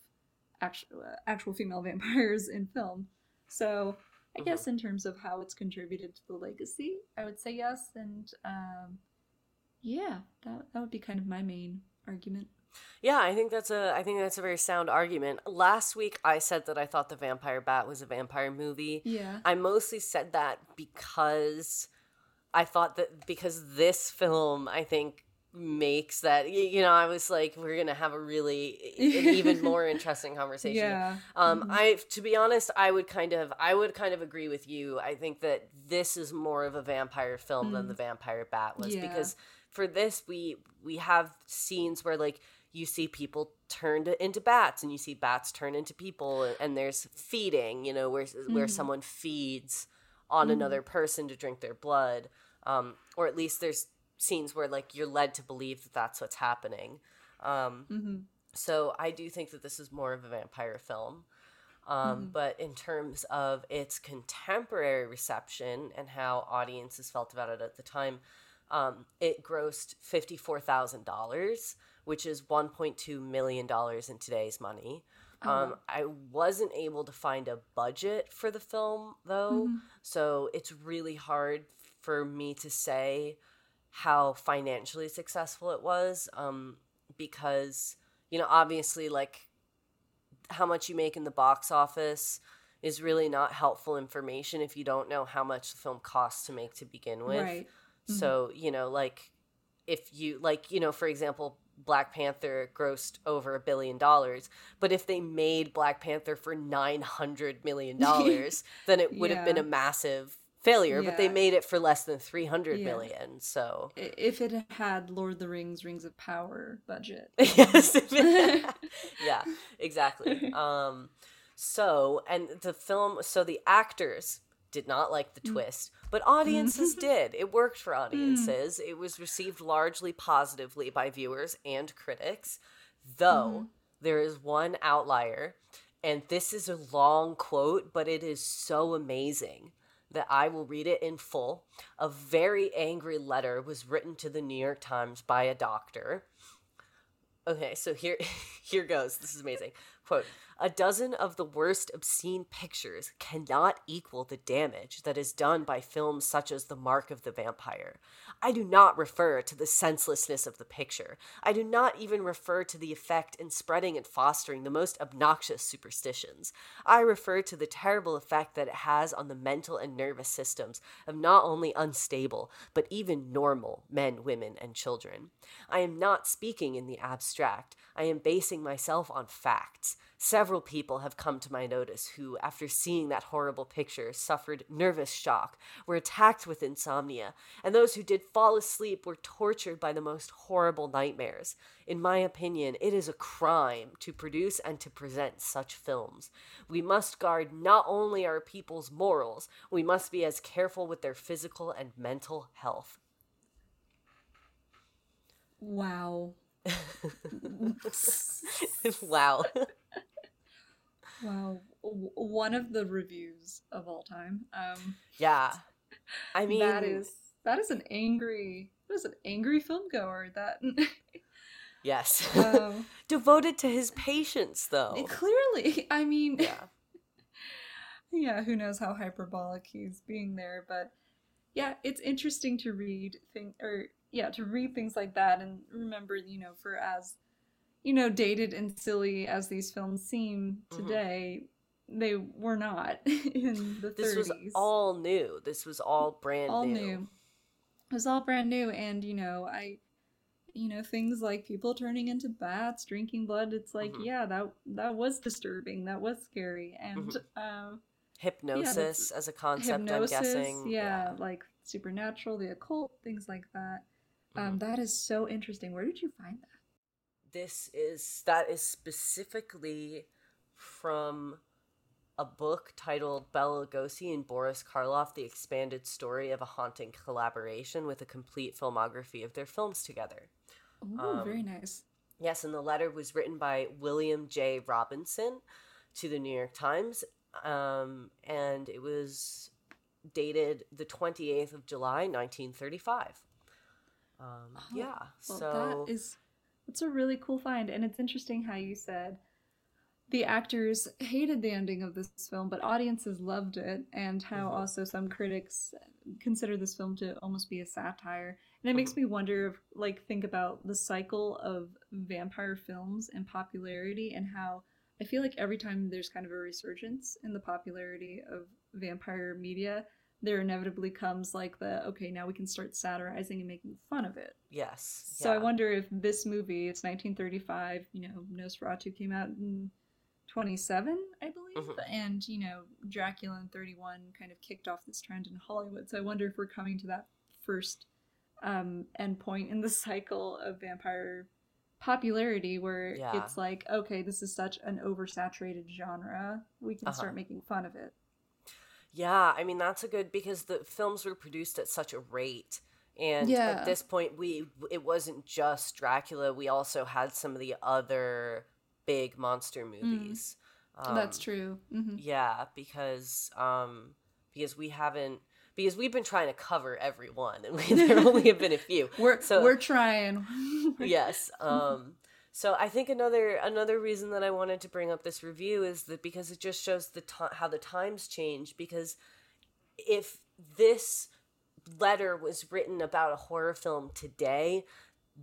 actual uh, actual female vampires in film. So I guess in terms of how it's contributed to the legacy, I would say yes. And um, yeah, that that would be kind of my main argument. Yeah, I think that's a I think that's a very sound argument. Last week I said that I thought The Vampire Bat was a vampire movie. Yeah. I mostly said that because I thought that because this film I think makes that you know I was like we're going to have a really an even more interesting conversation. Yeah. Um, Mhm. I, to be honest, I would kind of, I would kind of agree with you. I think that this is more of a vampire film than Mm. the Vampire Bat was Yeah. because for this we we have scenes where like you see people turned into bats and you see bats turn into people and, and there's feeding, you know, where where Mhm. someone feeds on Mhm. another person to drink their blood, um, or at least there's scenes where like you're led to believe that that's what's happening. Um, hmm so I do think that this is more of a vampire film. Um, Mhm. But in terms of its contemporary reception and how audiences felt about it at the time, um, it grossed $54,000, which is $1.2 million in today's money. Oh, Um. I wasn't able to find a budget for the film, though. Mhm. So it's really hard for me to say how financially successful it was um, because, you know, obviously, like how much you make in the box office is really not helpful information if you don't know how much the film costs to make to begin with. Right. Mhm. So, you know, like if you like, you know, for example, Black Panther grossed over a billion dollars, but if they made Black Panther for 900 million dollars, then it would have been a massive failure, but they made it for less than three hundred Yeah. million. So, If it had Lord of the Rings, Rings of Power budget. yes. yeah, exactly. Um so, and the film so the actors did not like the Mm. twist, but audiences did. It worked for audiences. It was received largely positively by viewers and critics, though there is one outlier, and this is a long quote, but it is so amazing that I will read it in full. A very angry letter was written to the New York Times by a doctor. Okay, so here here goes. This is amazing. Quote, a dozen of the worst obscene pictures cannot equal the damage that is done by films such as The Mark of the Vampire. I do not refer to the senselessness of the picture. I do not even refer to the effect in spreading and fostering the most obnoxious superstitions. I refer to the terrible effect that it has on the mental and nervous systems of not only unstable, but even normal men, women, and children. I am not speaking in the abstract. I am basing myself on facts. Several people have come to my notice who, after seeing that horrible picture, suffered nervous shock, were attacked with insomnia, and those who did fall asleep were tortured by the most horrible nightmares. In my opinion, it is a crime to produce and to present such films. We must guard not only our people's morals, we must be as careful with their physical and mental health. Wow. wow. Wow. One of the reviews of all time. Um Yeah. I mean, that is that is an angry that is an angry film goer that yes. um, Devoted to his patients, though. clearly I mean Yeah. yeah, who knows how hyperbolic he's being there, but yeah, it's interesting to read thing or yeah, to read things like that and remember, you know, for as you know, dated and silly as these films seem Mhm. today, they were not in the 30s. This was all new. This was all brand all new. new. It was all brand new, and you know, I, you know, things like people turning into bats, drinking blood. It's like, Mhm. yeah, that that was disturbing. That was scary, and Mhm. um, Hypnosis as a concept, hypnosis, I'm guessing. yeah, like supernatural, the occult, things like that. Um, Mhm. that is so interesting. Where did you find that? This is that is specifically from a book titled Bela Lugosi and Boris Karloff: The Expanded Story of a Haunting Collaboration with a Complete Filmography of Their Films Together. Oh, Um, very nice. Yes, and the letter was written by William J. Robinson to the New York Times, um, and it was dated the 28th of July, 1935. Um, Oh, yeah, Well, so that is that's a really cool find, and it's interesting how you said the actors hated the ending of this film, but audiences loved it, and how Mhm. also some critics consider this film to almost be a satire. And it makes Mhm. me wonder, if, like, think about the cycle of vampire films and popularity, and how I feel like every time there's kind of a resurgence in the popularity of vampire media, there inevitably comes like the okay, now we can start satirizing and making fun of it. yes. So I wonder if this movie, it's 1935, you know, Nosferatu came out in 27, I believe, Mhm. and, you know, Dracula in 31 kind of kicked off this trend in Hollywood. So I wonder if we're coming to that first um, end point in the cycle of vampire popularity where Yeah. it's like, okay, this is such an oversaturated genre, we can Uh-huh. start making fun of it. Yeah, I mean that's a good because the films were produced at such a rate. And Yeah. at this point we it wasn't just Dracula, we also had some of the other big monster movies. That's Um, true. hmm Yeah, because um because we haven't because we've been trying to cover every one and we, there only have been a few. We're, So- we're trying. yes. Um so I think another another reason that I wanted to bring up this review is that because it just shows the ti how the times change because if this letter was written about a horror film today,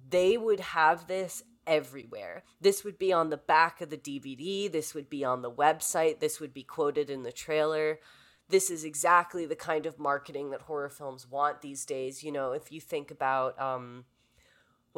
they would have this everywhere. This would be on the back of the DVD, this would be on the website, this would be quoted in the trailer. This is exactly the kind of marketing that horror films want these days. You know, if you think about um,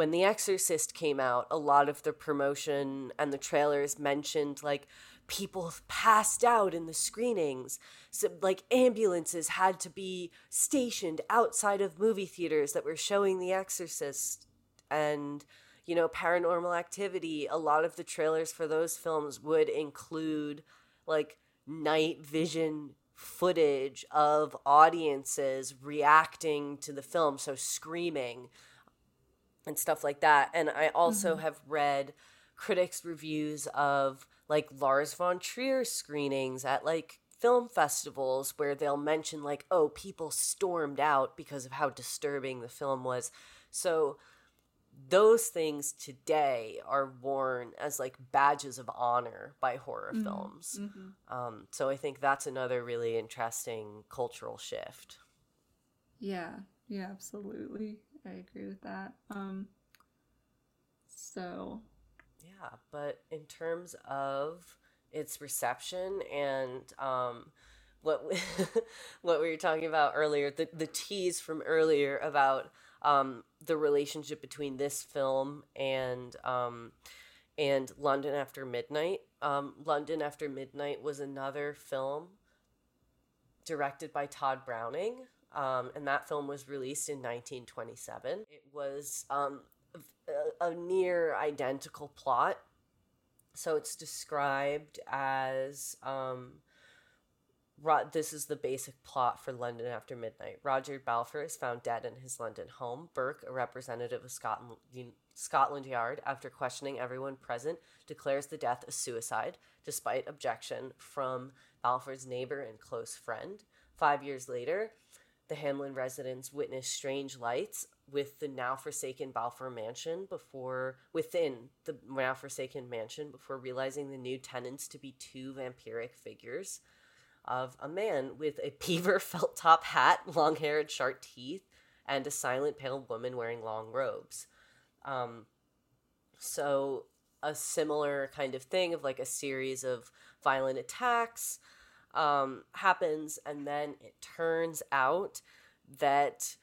when The Exorcist came out, a lot of the promotion and the trailers mentioned like people passed out in the screenings. So, like ambulances had to be stationed outside of movie theaters that were showing The Exorcist and you know paranormal activity a lot of the trailers for those films would include like night vision footage of audiences reacting to the film so screaming and stuff like that and i also Mhm. have read critics reviews of like lars von trier screenings at like film festivals where they'll mention like oh people stormed out because of how disturbing the film was so those things today are worn as like badges of honor by horror Mhm, films. mhm. Um, so I think that's another really interesting cultural shift. Yeah, yeah, absolutely. I agree with that. Um, so Yeah, but in terms of its reception and um, what we, what we were talking about earlier, the the tease from earlier about um, the relationship between this film and um, and London After Midnight. Um, London After Midnight was another film directed by Tod Browning, um, and that film was released in 1927. It was um, a, a near identical plot. So it's described as um, Ro- this is the basic plot for London After Midnight. Roger Balfour is found dead in his London home. Burke, a representative of Scotland, Scotland Yard, after questioning everyone present, declares the death a suicide, despite objection from Balfour's neighbor and close friend. Five years later, the Hamlin residents witness strange lights with the now forsaken Balfour mansion before within the now forsaken mansion before realizing the new tenants to be two vampiric figures of a man with a beaver felt top hat, long hair and sharp teeth, and a silent pale woman wearing long robes. Um, so a similar kind of thing of like a series of violent attacks um, happens, and then it turns out that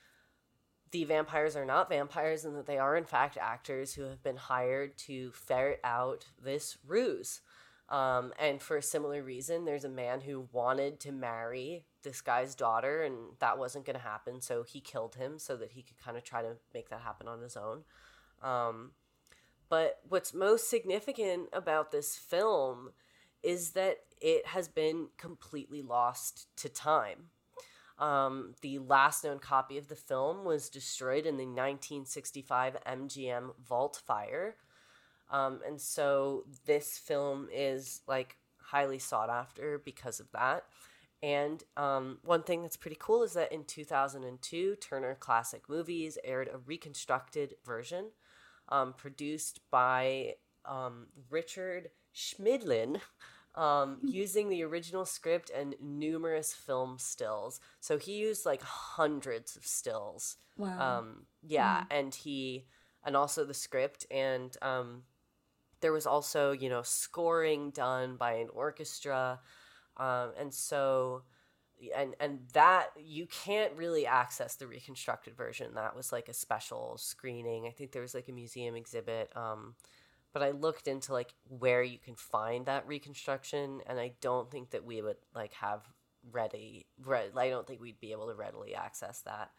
the vampires are not vampires and that they are in fact actors who have been hired to ferret out this ruse. Um, and for a similar reason, there's a man who wanted to marry this guy's daughter, and that wasn't going to happen. So he killed him so that he could kind of try to make that happen on his own. Um, but what's most significant about this film is that it has been completely lost to time. Um, the last known copy of the film was destroyed in the 1965 MGM Vault Fire. Um, and so this film is like highly sought after because of that. And um, one thing that's pretty cool is that in 2002, Turner Classic Movies aired a reconstructed version um, produced by um, Richard Schmidlin. Um, using the original script and numerous film stills. So he used like hundreds of stills. wow. Um, yeah, and he, and also the script, and um, there was also you know scoring done by an orchestra, um, and so, and and that you can't really access the reconstructed version. That was like a special screening. I think there was like a museum exhibit. But I looked into like where you can find that reconstruction, and I don't think that we would like have ready. Re- I don't think we'd be able to readily access that.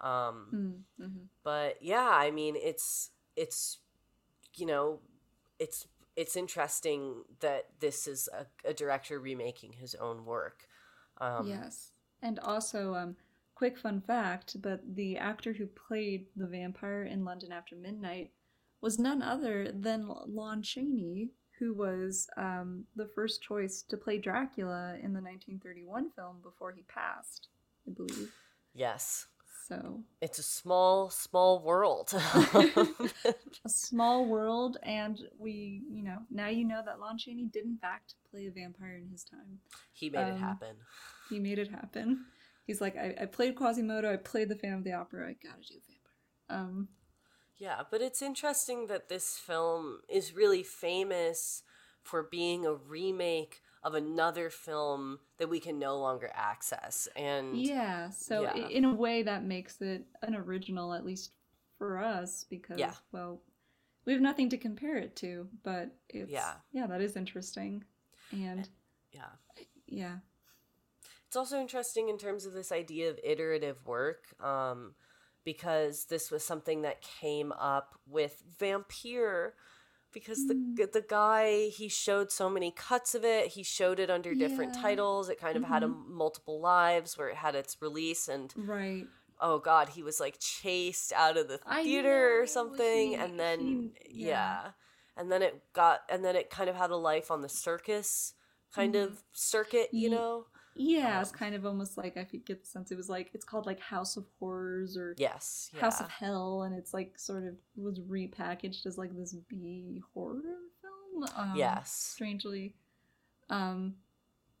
Um, Mm, mhm. but yeah i mean it's it's you know it's it's interesting that this is a, a director remaking his own work um yes. And also, um, quick fun fact: but the actor who played the vampire in London After Midnight was none other than Lon Chaney, who was um, the first choice to play Dracula in the 1931 film before he passed, I believe. yes So it's a small small world a small world, and we, you know, now you know that Lon Chaney did in fact play a vampire in his time. he made it Um, happen He made it happen. He's like, I, I played Quasimodo, I played the Phantom of the Opera, I gotta do vampire. Um, Yeah, but it's interesting that this film is really famous for being a remake of another film that we can no longer access. And yeah, so Yeah. in a way that makes it an original, at least for us, because Yeah. well, we have nothing to compare it to. But it's Yeah. yeah, that is interesting, and yeah. yeah, It's also interesting in terms of this idea of iterative work, um, because this was something that came up with Vampyr, because Mm. the the guy he showed so many cuts of it. He showed it under different Yeah. titles. It kind of had a, multiple lives where it had its release, and right. oh god, he was like chased out of the theater or something, he- and then he- yeah. yeah. and then it got, and then it kind of had a life on the circus kind Mhm. of circuit, you know. Yeah, Um, it's kind of almost like I get the sense it was like it's called like House of Horrors or Yes. Yeah. House of Hell, and it's like sort of was repackaged as like this B horror film. Um, yes. strangely. Um,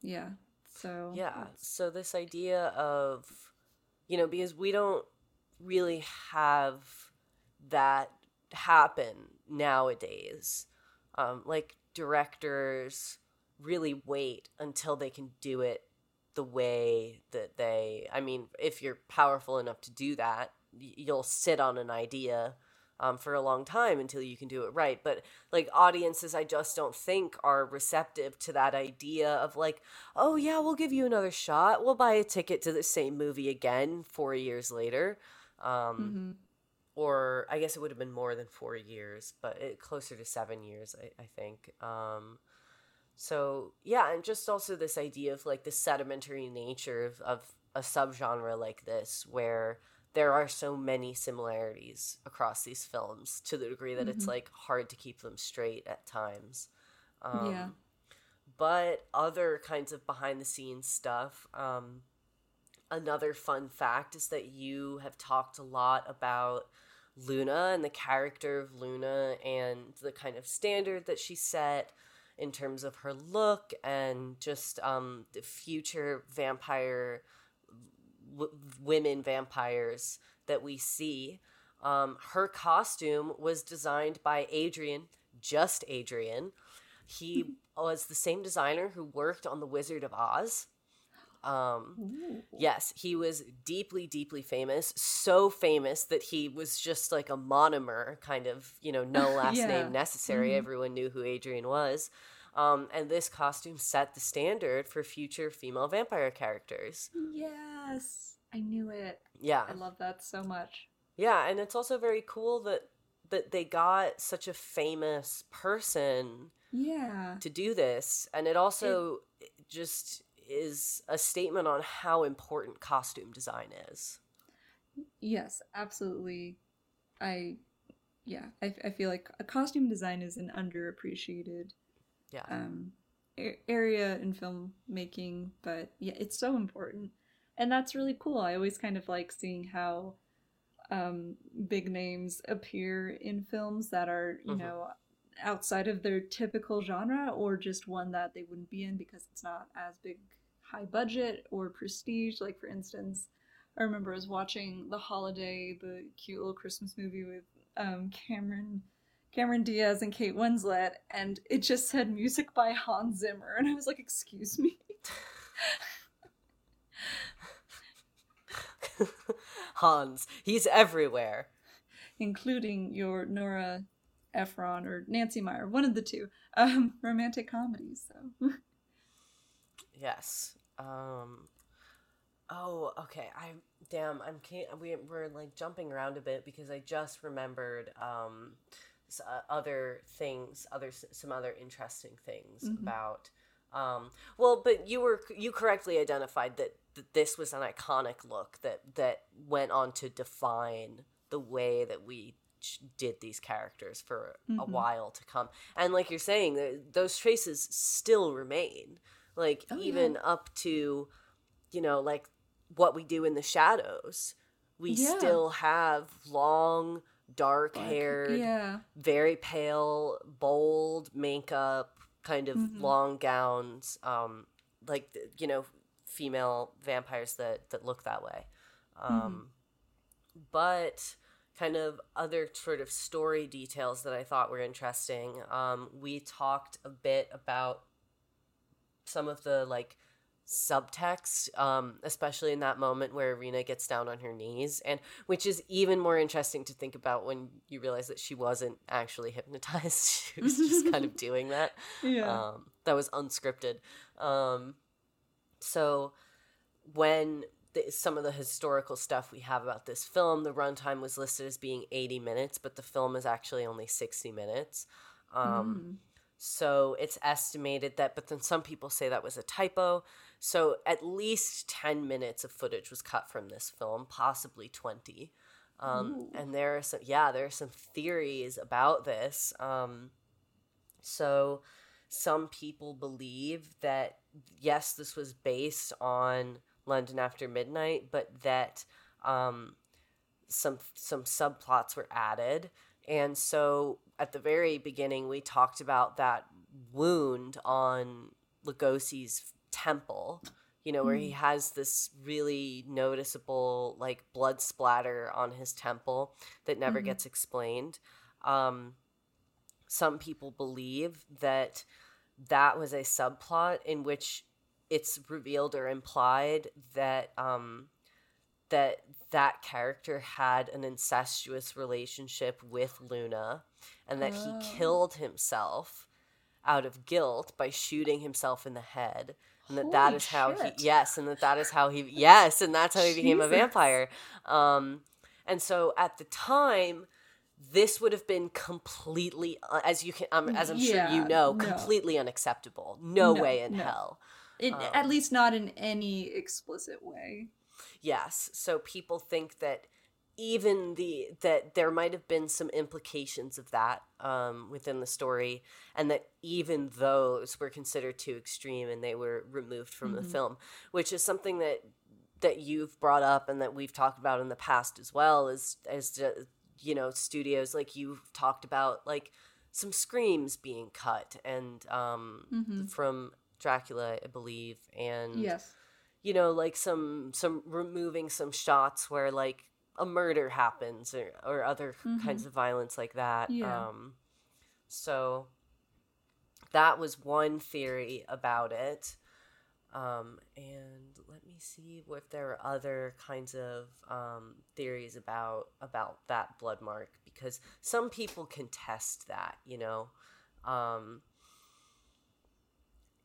yeah. So Yeah. So this idea of, you know, because we don't really have that happen nowadays. Um, like directors really wait until they can do it the way that they. I mean, if you're powerful enough to do that, you'll sit on an idea. Um, for a long time until you can do it right. But like audiences, I just don't think are receptive to that idea of like, oh yeah, we'll give you another shot. We'll buy a ticket to the same movie again four years later. Um, Mhm. Or I guess it would have been more than four years, but it, closer to seven years, I, I think. Um, so yeah, and just also this idea of like the sedimentary nature of, of a subgenre like this, where there are so many similarities across these films to the degree that it's Mhm. like hard to keep them straight at times. Um, Yeah. But other kinds of behind the scenes stuff. Um, another fun fact is that you have talked a lot about Luna and the character of Luna and the kind of standard that she set in terms of her look and just um, the future vampire w- women vampires that we see. Um, her costume was designed by Adrian, just Adrian. He was the same designer who worked on The Wizard of Oz. Um, Yes, he was deeply, deeply famous. So famous that he was just like a mononym, kind of, you know, no last Yeah. name necessary. Mhm. Everyone knew who Adrian was. Um, and this costume set the standard for future female vampire characters. Yes, I knew it. Yeah. I love that so much. Yeah, and it's also very cool that that they got such a famous person Yeah. to do this and it also just is a statement on how important costume design is. Yes, absolutely. I, yeah, I, I feel like a costume design is an underappreciated Yeah. um, a- area in filmmaking, but yeah, it's so important, and that's really cool. I always kind of like seeing how um, big names appear in films that are, you Mhm. know, outside of their typical genre, or just one that they wouldn't be in because it's not as big, high budget or prestige. Like for instance, I remember I was watching The Holiday, the cute little Christmas movie with um, Cameron Cameron Diaz and Kate Winslet, and it just said music by Hans Zimmer, and I was like, "Excuse me." Hans, he's everywhere. including your Nora Ephron or Nancy Meyer, one of the two, um, romantic comedies. So Yes. Um Oh, okay. I damn, I'm can't we we're like jumping around a bit because I just remembered um uh, other things, other some other interesting things Mhm. about um well, but you were you correctly identified that, that this was an iconic look that that went on to define the way that we did these characters for a Mhm. while to come. And like you're saying, those traces still remain. Like Oh, yeah. even up to you know, like what we do in the shadows. We Yeah. still have long, dark haired, yeah, very pale, bold makeup, kind of Mhm. long gowns, um, like you know, female vampires that that look that way. Um, But kind of other sort of story details that I thought were interesting. Um, we talked a bit about some of the like subtext, um, especially in that moment where Irena gets down on her knees, and which is even more interesting to think about when you realize that she wasn't actually hypnotized; she was just kind of doing that. yeah, Um, that was unscripted. Um, so when the, some of the historical stuff we have about this film, the runtime was listed as being 80 minutes, but the film is actually only 60 minutes. Um, Mm. So it's estimated that, but then some people say that was a typo. So at least 10 minutes of footage was cut from this film, possibly 20. Um, and there are some, yeah, there are some theories about this. Um, so some people believe that yes, this was based on London After Midnight, but that um, some some subplots were added, and so at the very beginning we talked about that wound on Lugosi's temple. You know, where he has this really noticeable like blood splatter on his temple that never Mhm. gets explained. Um, some people believe that that was a subplot in which it's revealed or implied that um, that that character had an incestuous relationship with Luna and that Oh. he killed himself out of guilt by shooting himself in the head and that that Holy is how shit. he yes and that that is how he yes and that's how he became a vampire um and so at the time this would have been completely uh, as you can um, as i'm sure you know no. completely unacceptable no, No, way in no. hell It, Um, at least not in any explicit way. Yes. So people think that even the that there might have been some implications of that um, within the story, and that even those were considered too extreme and they were removed from the Mhm. film, which is something that that you've brought up and that we've talked about in the past as well as as you know studios like you've talked about like some screams being cut and um, Mhm. from Dracula, I believe, and Yes. You know like some some removing some shots where like a murder happens or, or other kinds of violence like that Yeah. um so that was one theory about it um and let me see if there are other kinds of um theories about about that blood mark because some people contest that you know um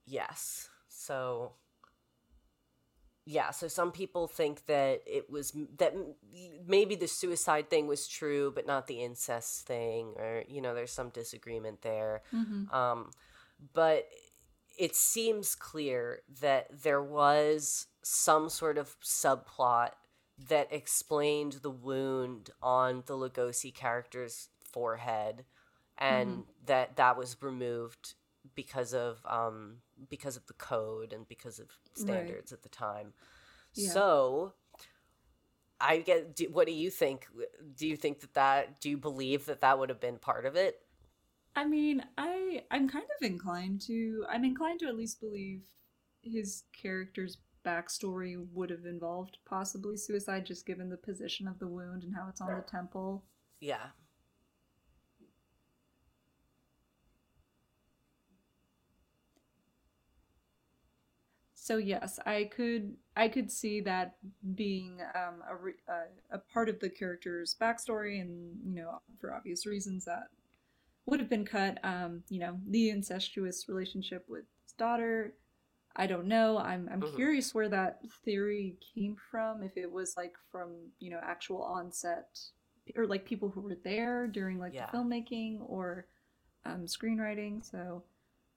yes so yeah so some people think that it was that maybe the suicide thing was true but not the incest thing or you know there's some disagreement there. Hmm um, but it seems clear that there was some sort of subplot that explained the wound on the Lugosi character's forehead and that that was removed because of um because of the code and because of standards at the time. Yeah. so i get do, what do you think? Do you think that that do you believe that that would have been part of it? I mean, I I'm kind of inclined to I'm inclined to at least believe his character's backstory would have involved possibly suicide, just given the position of the wound and how it's on the temple. yeah So yes, I could I could see that being um, a, re- a a part of the character's backstory, and you know, for obvious reasons, that would have been cut. Um, you know, the incestuous relationship with his daughter. I don't know. I'm I'm Mhm. curious where that theory came from. If it was like from you know actual onset, or like people who were there during like Yeah. the filmmaking or um, screenwriting. So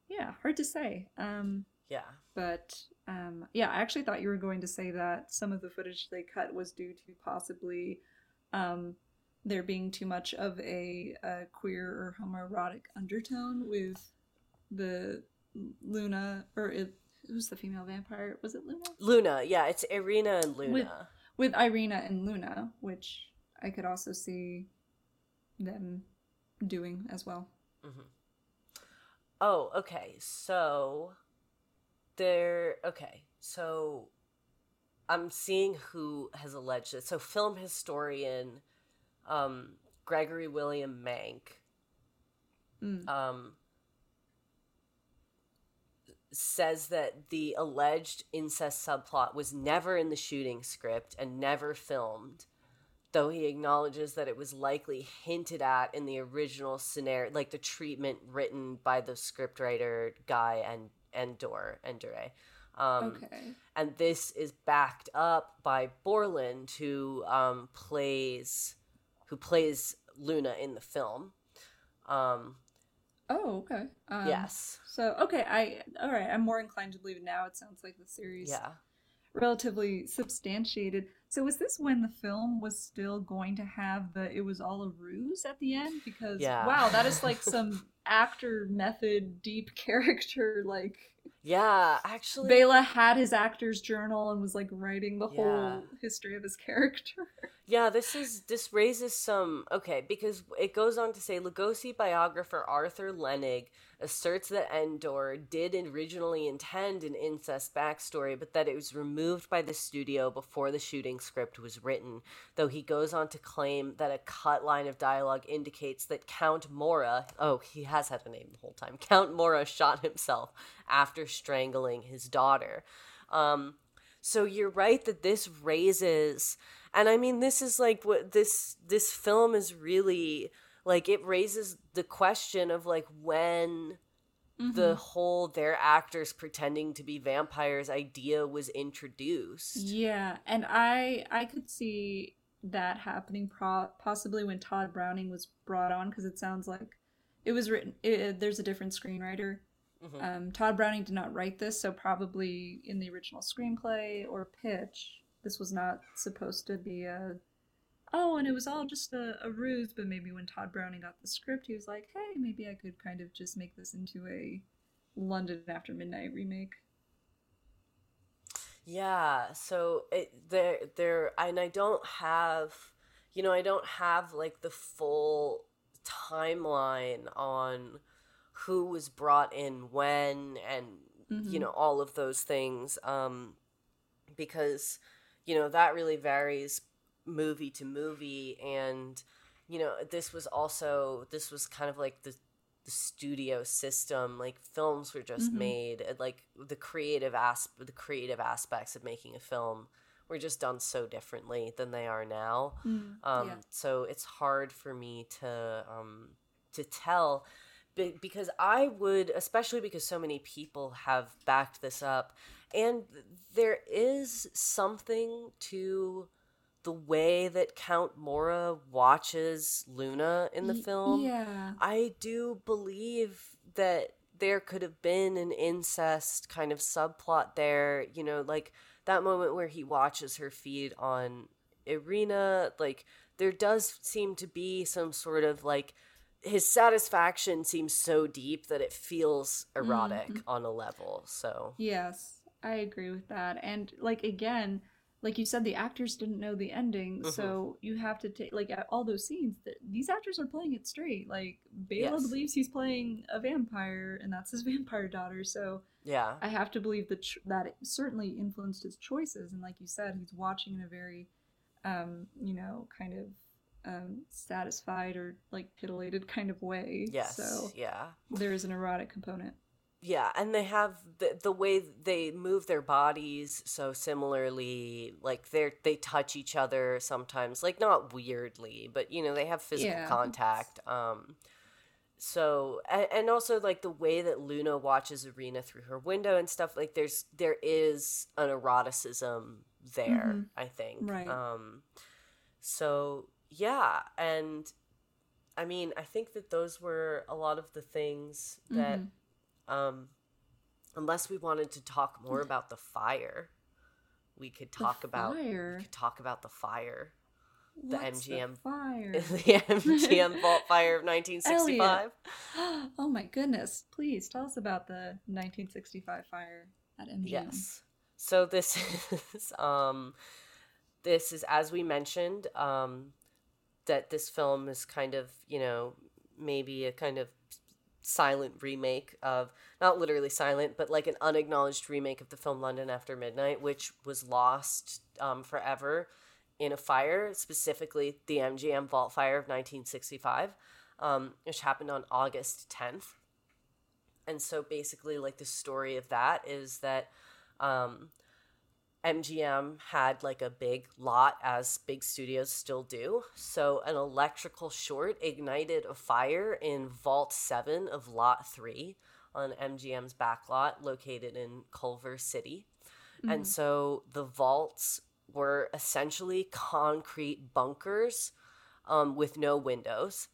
yeah, hard to say. Um, yeah but um, yeah, I actually thought you were going to say that some of the footage they cut was due to possibly um, there being too much of a, a queer or homoerotic undertone with the Luna, or it, who's the female vampire? Was it Luna? Luna, yeah, it's Irena and Luna. With- With Irena and Luna, which I could also see them doing as well. Oh, okay. So there okay. So I'm seeing who has alleged it. So film historian um Gregory William Mank Mm. um says that the alleged incest subplot was never in the shooting script and never filmed though he acknowledges that it was likely hinted at in the original scenario like the treatment written by the scriptwriter guy and Endore Endore. Um, okay. and this is backed up by Borland, who um, plays who plays Luna in the film. Um, Oh, okay. Um, yes, So okay, I all right. I'm more inclined to believe it now. It sounds like the series yeah, relatively substantiated. So was this when the film was still going to have the it was all a ruse at the end? Because Yeah. wow, that is like some actor method deep character like Yeah, actually. Bela had his actor's journal and was like writing the Yeah. whole history of his character. Yeah, this is this raises some okay because it goes on to say Lugosi biographer Arthur Lennig asserts that Endore did originally intend an incest backstory, but that it was removed by the studio before the shooting script was written. Though he goes on to claim that a cut line of dialogue indicates that Count Mora, oh, he has had a name the whole time, Count Mora shot himself after strangling his daughter. Um, so you're right that this raises and I mean this is like what this this film is really like it raises the question of like when the whole they're actors pretending to be vampires idea was introduced. Yeah, and I I could see that happening pro- possibly when Tod Browning was brought on because it sounds like it was written. It, there's a different screenwriter. Mhm. Um, Tod Browning did not write this, so probably in the original screenplay or pitch, this was not supposed to be a. Oh, and it was all just a, a ruse. But maybe when Tod Browning got the script, he was like, "Hey, maybe I could kind of just make this into a London After Midnight remake." Yeah, so it there there and I don't have you know, I don't have like the full timeline on who was brought in when and you Mhm. know all of those things um because you know that really varies movie to movie and you know this was also this was kind of like the the studio system like films were just Mhm. made like the creative asp the creative aspects of making a film were just done so differently than they are now Mm, um yeah. so it's hard for me to um to tell because i would especially because so many people have backed this up and there is something to the way that count mora watches luna in the film Yeah. I do believe that there could have been an incest kind of subplot there, you know, like that moment where he watches her feed on Irena, like there does seem to be some sort of like his satisfaction seems so deep that it feels erotic Mhm. on a level. So, Yes, I agree with that. And like again, like you said, the actors didn't know the ending, Mhm. so you have to take like at all those scenes. That these actors are playing it straight. Like Bela Yes. believes he's playing a vampire, and that's his vampire daughter. So yeah. I have to believe that ch- that it certainly influenced his choices. And like you said, he's watching in a very, um, you know, kind of um, satisfied or like titillated kind of way. Yes. So yeah. there is an erotic component. Yeah, and they have the the way they move their bodies so similarly. Like they they touch each other sometimes, like not weirdly, but you know they have physical Yeah. contact. Um, so and, and also like the way that Luna watches Irena through her window and stuff. Like there's there is an eroticism there. Mhm. I think. Right. Um, so yeah, and I mean I think that those were a lot of the things that Mhm. um, unless we wanted to talk more about the fire, we could The talk about fire? we could talk about the fire, the What's MGM fire. the MGM Vault Fire of 1965. oh my goodness! Please tell us about the 1965 fire at MGM. Yes. So this is um, this is as we mentioned um, that this film is kind of you know maybe a kind of silent remake of not literally silent but like an unacknowledged remake of the film london after midnight which was lost um, forever in a fire specifically the mgm vault fire of 1965 um, which happened on august 10th and so basically like the story of that is that um, MGM had like a big lot, as big studios still do. So, an electrical short ignited a fire in Vault 7 of Lot 3 on MGM's back lot located in Culver City. And Mhm. so the vaults were essentially concrete bunkers um, with no windows.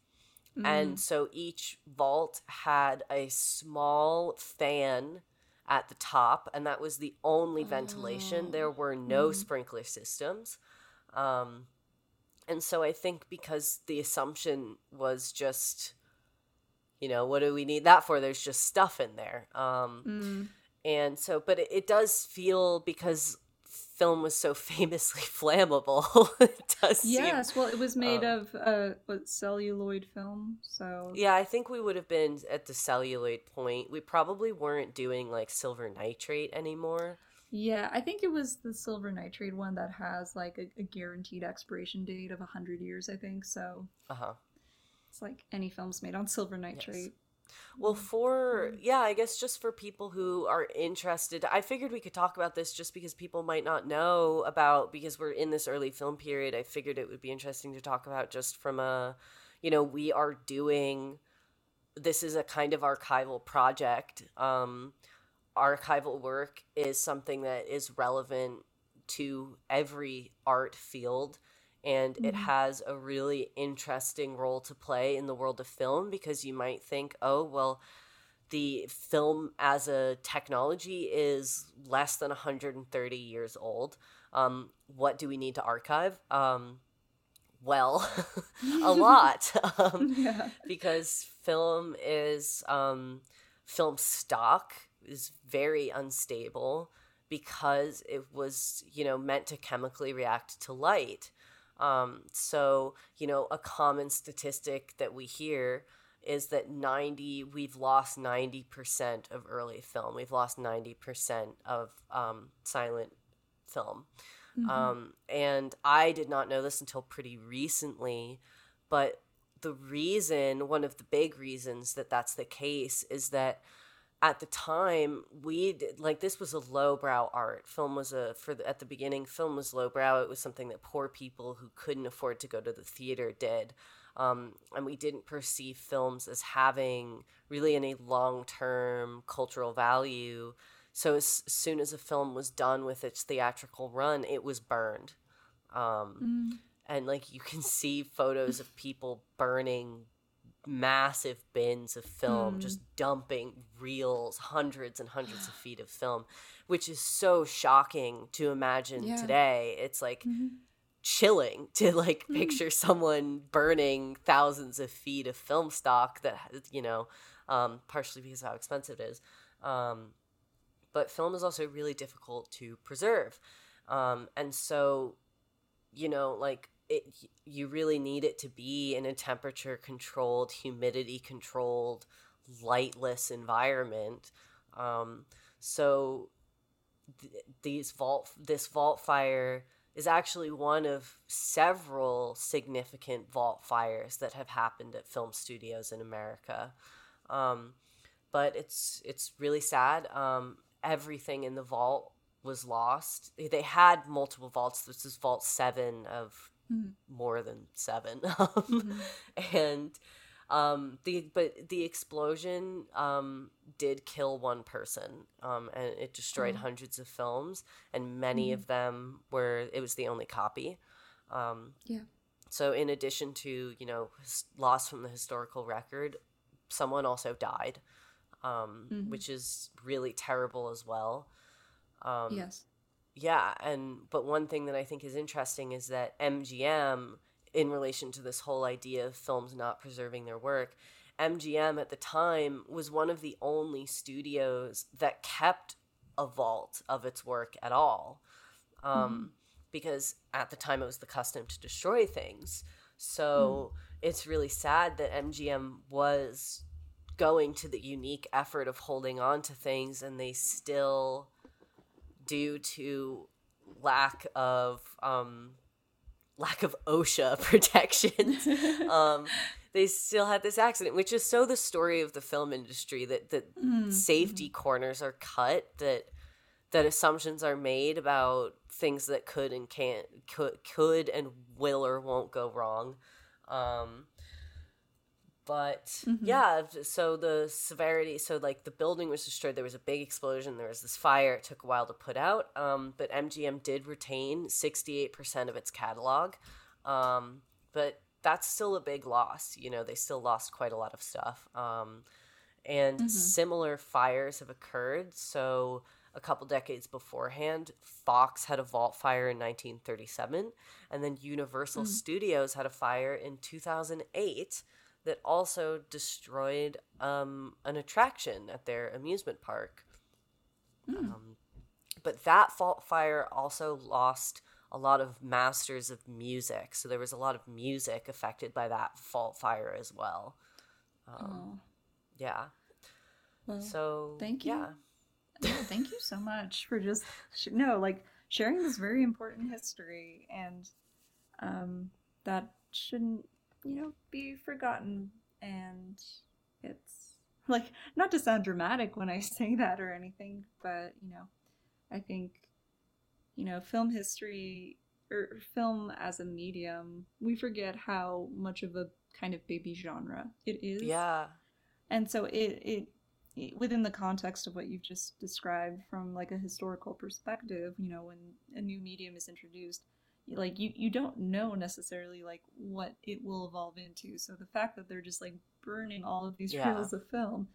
Mm. And so each vault had a small fan at the top, and that was the only ventilation. There were no Mhm. sprinkler systems. Um, and so I think because the assumption was just, you know, what do we need that for? There's just stuff in there. Um, Mm. and so, but it, it does feel because film was so famously flammable. it does seem Yes, well, it was made um, of uh, what celluloid film, so Yeah, I think we would have been at the celluloid point. We probably weren't doing like silver nitrate anymore. Yeah, I think it was the silver nitrate one that has like a, a guaranteed expiration date of 100 years, I think. So Uh huh. it's like any films made on silver nitrate. Well, for yeah, I guess just for people who are interested, I figured we could talk about this just because people might not know about because we're in this early film period. I figured it would be interesting to talk about just from a, you know, we are doing this is a kind of archival project. Um, archival work is something that is relevant to every art field and it Mhm. has a really interesting role to play in the world of film because you might think oh well the film as a technology is less than 130 years old um, what do we need to archive um, well a lot um, yeah. because film is um, film stock is very unstable because it was you know meant to chemically react to light um, so you know a common statistic that we hear is that 90 we've lost 90% of early film we've lost 90% of um, silent film Mhm. um, and I did not know this until pretty recently, but the reason, one of the big reasons that that's the case is that at the time we did, like this was a lowbrow art film was a for the, at the beginning film was lowbrow it was something that poor people who couldn't afford to go to the theater did um, and we didn't perceive films as having really any long-term cultural value so as soon as a film was done with its theatrical run, it was burned. Um, Mm. and like you can see photos of people burning massive bins of film, Mm. just dumping reels, hundreds and hundreds of feet of film, which is so shocking to imagine Yeah. today. It's like Mhm. chilling to like Mm. picture someone burning thousands of feet of film stock that you know um, partially because of how expensive it is um, but film is also really difficult to preserve um, and so you know like it you really need it to be in a temperature controlled humidity controlled lightless environment um, so th- these vault this vault fire is actually one of several significant vault fires that have happened at film studios in America. Um, but it's it's really sad. Um, everything in the vault was lost. They had multiple vaults. This is vault seven of Mhm. more than seven, Mhm. and um, the but the explosion um, did kill one person, um, and it destroyed Oh. hundreds of films, and many Mhm. of them were it was the only copy. Um, Yeah. so in addition to you know loss from the historical record, someone also died, um, Mhm. which is really terrible as well. Um, yes. Yeah, and but one thing that I think is interesting is that MGM, in relation to this whole idea of films not preserving their work, MGM at the time was one of the only studios that kept a vault of its work at all. Um, Because at the time it was the custom to destroy things. So it's really sad that MGM was going to the unique effort of holding on to things and they still due to lack of um, lack of OSHA protections, um, they still had this accident, which is so the story of the film industry that that Mm. safety corners are cut, that that assumptions are made about things that could and can't could could and will or won't go wrong. Um, but Mhm. yeah so the severity so like the building was destroyed there was a big explosion there was this fire it took a while to put out um, but mgm did retain 68% of its catalog um, but that's still a big loss you know they still lost quite a lot of stuff um, and Mhm. similar fires have occurred. So a couple decades beforehand, Fox had a vault fire in 1937, and then Universal Mm. Studios had a fire in 2008 that also destroyed um, an attraction at their amusement park. Mm. Um, but that fault fire also lost a lot of masters of music, so there was a lot of music affected by that fault fire as well. Um, Oh, Yeah. well, So thank you. Yeah. yeah, thank you so much for just sh- no like sharing this very important history and um that shouldn't you know be forgotten and it's like not to sound dramatic when i say that or anything but you know i think you know film history or film as a medium we forget how much of a kind of baby genre it is Yeah. and so it, it it within the context of what you've just described from like a historical perspective you know when a new medium is introduced like you you don't know necessarily like what it will evolve into so the fact that they're just like burning all of these Yeah. reels of film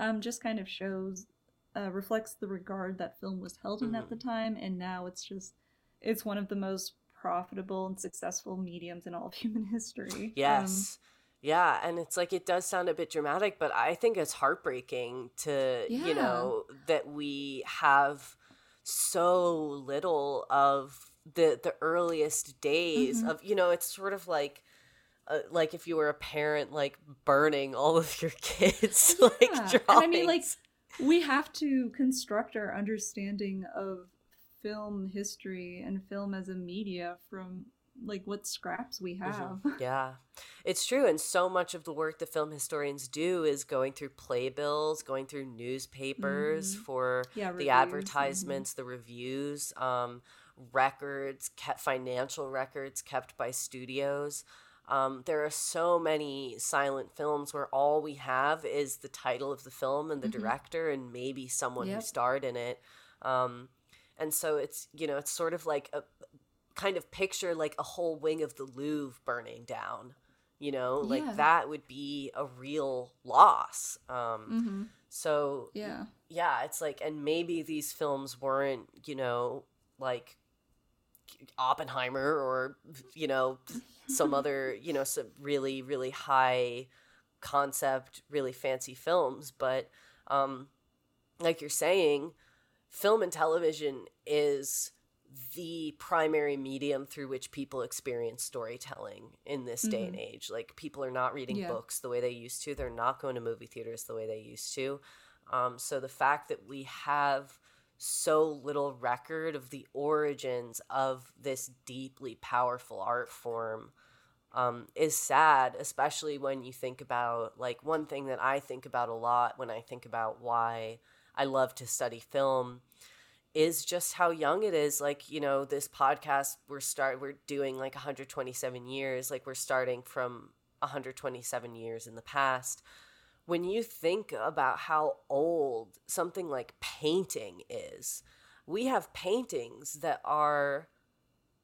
um just kind of shows uh, reflects the regard that film was held in at the time and now it's just it's one of the most profitable and successful mediums in all of human history Um, Yes. yeah, and it's like it does sound a bit dramatic, but I think it's heartbreaking to, Yeah. you know, that we have so little of the the earliest days Mhm. of, you know, it's sort of like uh, like if you were a parent like burning all of your kids like drawings. and I mean, like, we have to construct our understanding of film history and film as a media from like what scraps we have. Yeah, it's true. And so much of the work that film historians do is going through playbills, going through newspapers Mhm. for Yeah, the mhm. advertisements, the reviews, um, records, kept financial records kept by studios. Um, there are so many silent films where all we have is the title of the film and the Mhm. director and maybe someone who starred in it. Um, and so it's you know it's sort of like a kind of picture like a whole wing of the Louvre burning down. You know, like that would be a real loss. Um, Mm-hmm. so Yeah. yeah, it's like, and maybe these films weren't, you know, like Oppenheimer or, you know, some other, you know, some really, really high concept, really fancy films. But, um, like you're saying, film and television is the primary medium through which people experience storytelling in this day and age. Like people are not reading Yeah. books the way they used to. They're not going to movie theaters the way they used to. Um, so the fact that we have so little record of the origins of this deeply powerful art form um, is sad, especially when you think about like one thing that I think about a lot when I think about why I love to study film is just how young it is. Like, you know, this podcast we're start we're doing like 127 years, like we're starting from 127 years in the past. When you think about how old something like painting is, we have paintings that are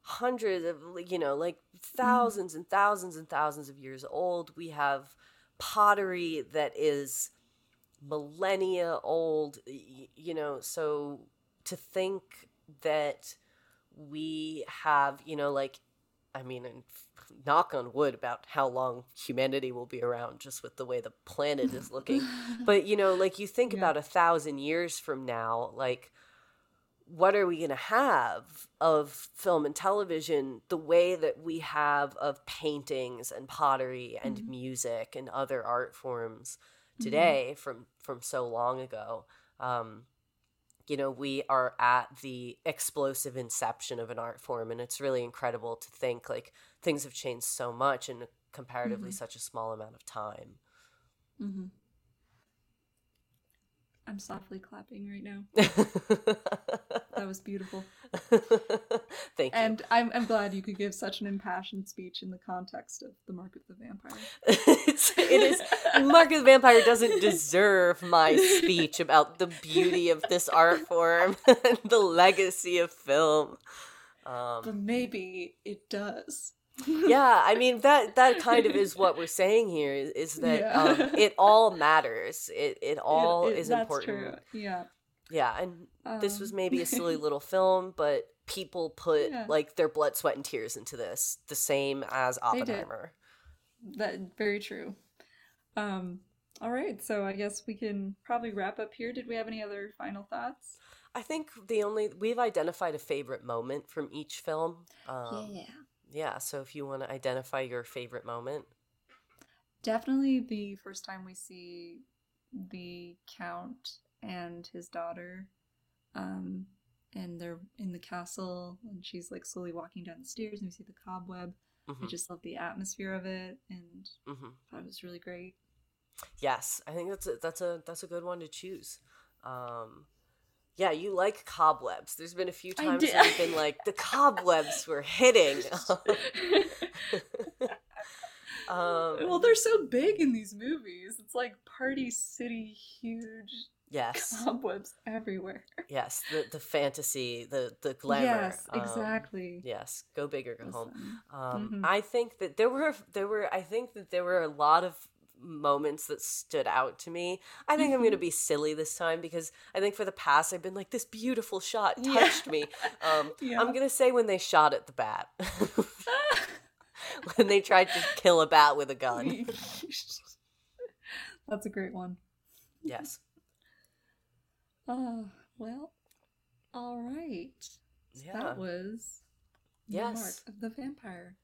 hundreds of you know like thousands and thousands and thousands of years old. We have pottery that is millennia old you know so to think that we have you know like i mean and knock on wood about how long humanity will be around just with the way the planet is looking but you know like you think Yeah. about a thousand years from now like what are we going to have of film and television the way that we have of paintings and pottery and Mhm. music and other art forms today from from so long ago um you know we are at the explosive inception of an art form and it's really incredible to think like things have changed so much in comparatively Mhm. such a small amount of time Mm-hmm. I'm softly clapping right now. That was beautiful. Thank you. And I'm, I'm glad you could give such an impassioned speech in the context of The Mark of the Vampire. it's, it is Mark of the Vampire doesn't deserve my speech about the beauty of this art form and the legacy of film. But Um, maybe it does. yeah, I mean that that kind of is what we're saying here is, is that Yeah. um, it all matters. It it all It- it- is that's important. True. Yeah. Yeah, and this was Um, maybe a silly little film, but people put Yeah. like their blood, sweat, and tears into this, the same as They. Oppenheimer. That very true. Um. All right, so I guess we can probably wrap up here. Did we have any other final thoughts? I think the only we've identified a favorite moment from each film. Um, yeah. Yeah. So if you want to identify your favorite moment, Definitely the first time we see the count and his daughter um and they're in the castle and she's like slowly walking down the stairs and we see the cobweb. I mhm, just love the atmosphere of it and mhm. thought it was really great. yes, I think that's a, that's a that's a good one to choose. Um, yeah, you like cobwebs. There's been a few times where you've been like the cobwebs were hitting. um, well, they're so big in these movies. It's like Party City huge yes, cobwebs everywhere. yes, the the fantasy, the the glamour. Yes, um, exactly. yes, go big or go home. Listen. Um, Mhm. I think that there were there were I think that there were a lot of moments that stood out to me. I think I'm Mm-hmm. going to be silly this time because I think for the past I've been like this beautiful shot Yeah. touched me. Um, Yeah. I'm going to say when they shot at the bat. when they tried to kill a bat with a gun. That's a great one. Yes. Oh, well, all right. Yeah. That was the Yes. Mark of the Vampire.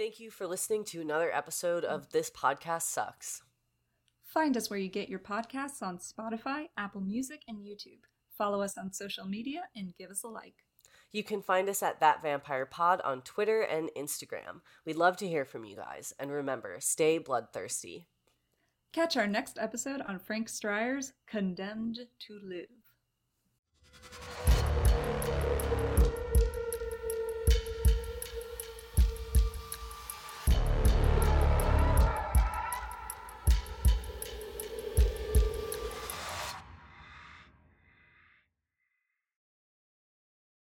Thank you for listening to another episode of This Podcast Sucks. Find us where you get your podcasts on Spotify, Apple Music, and YouTube. Follow us on social media and give us a like. You can find us at That Vampire Pod on Twitter and Instagram. We'd love to hear from you guys. And remember, stay bloodthirsty. Catch our next episode on Frank Strayer's Condemned to Live.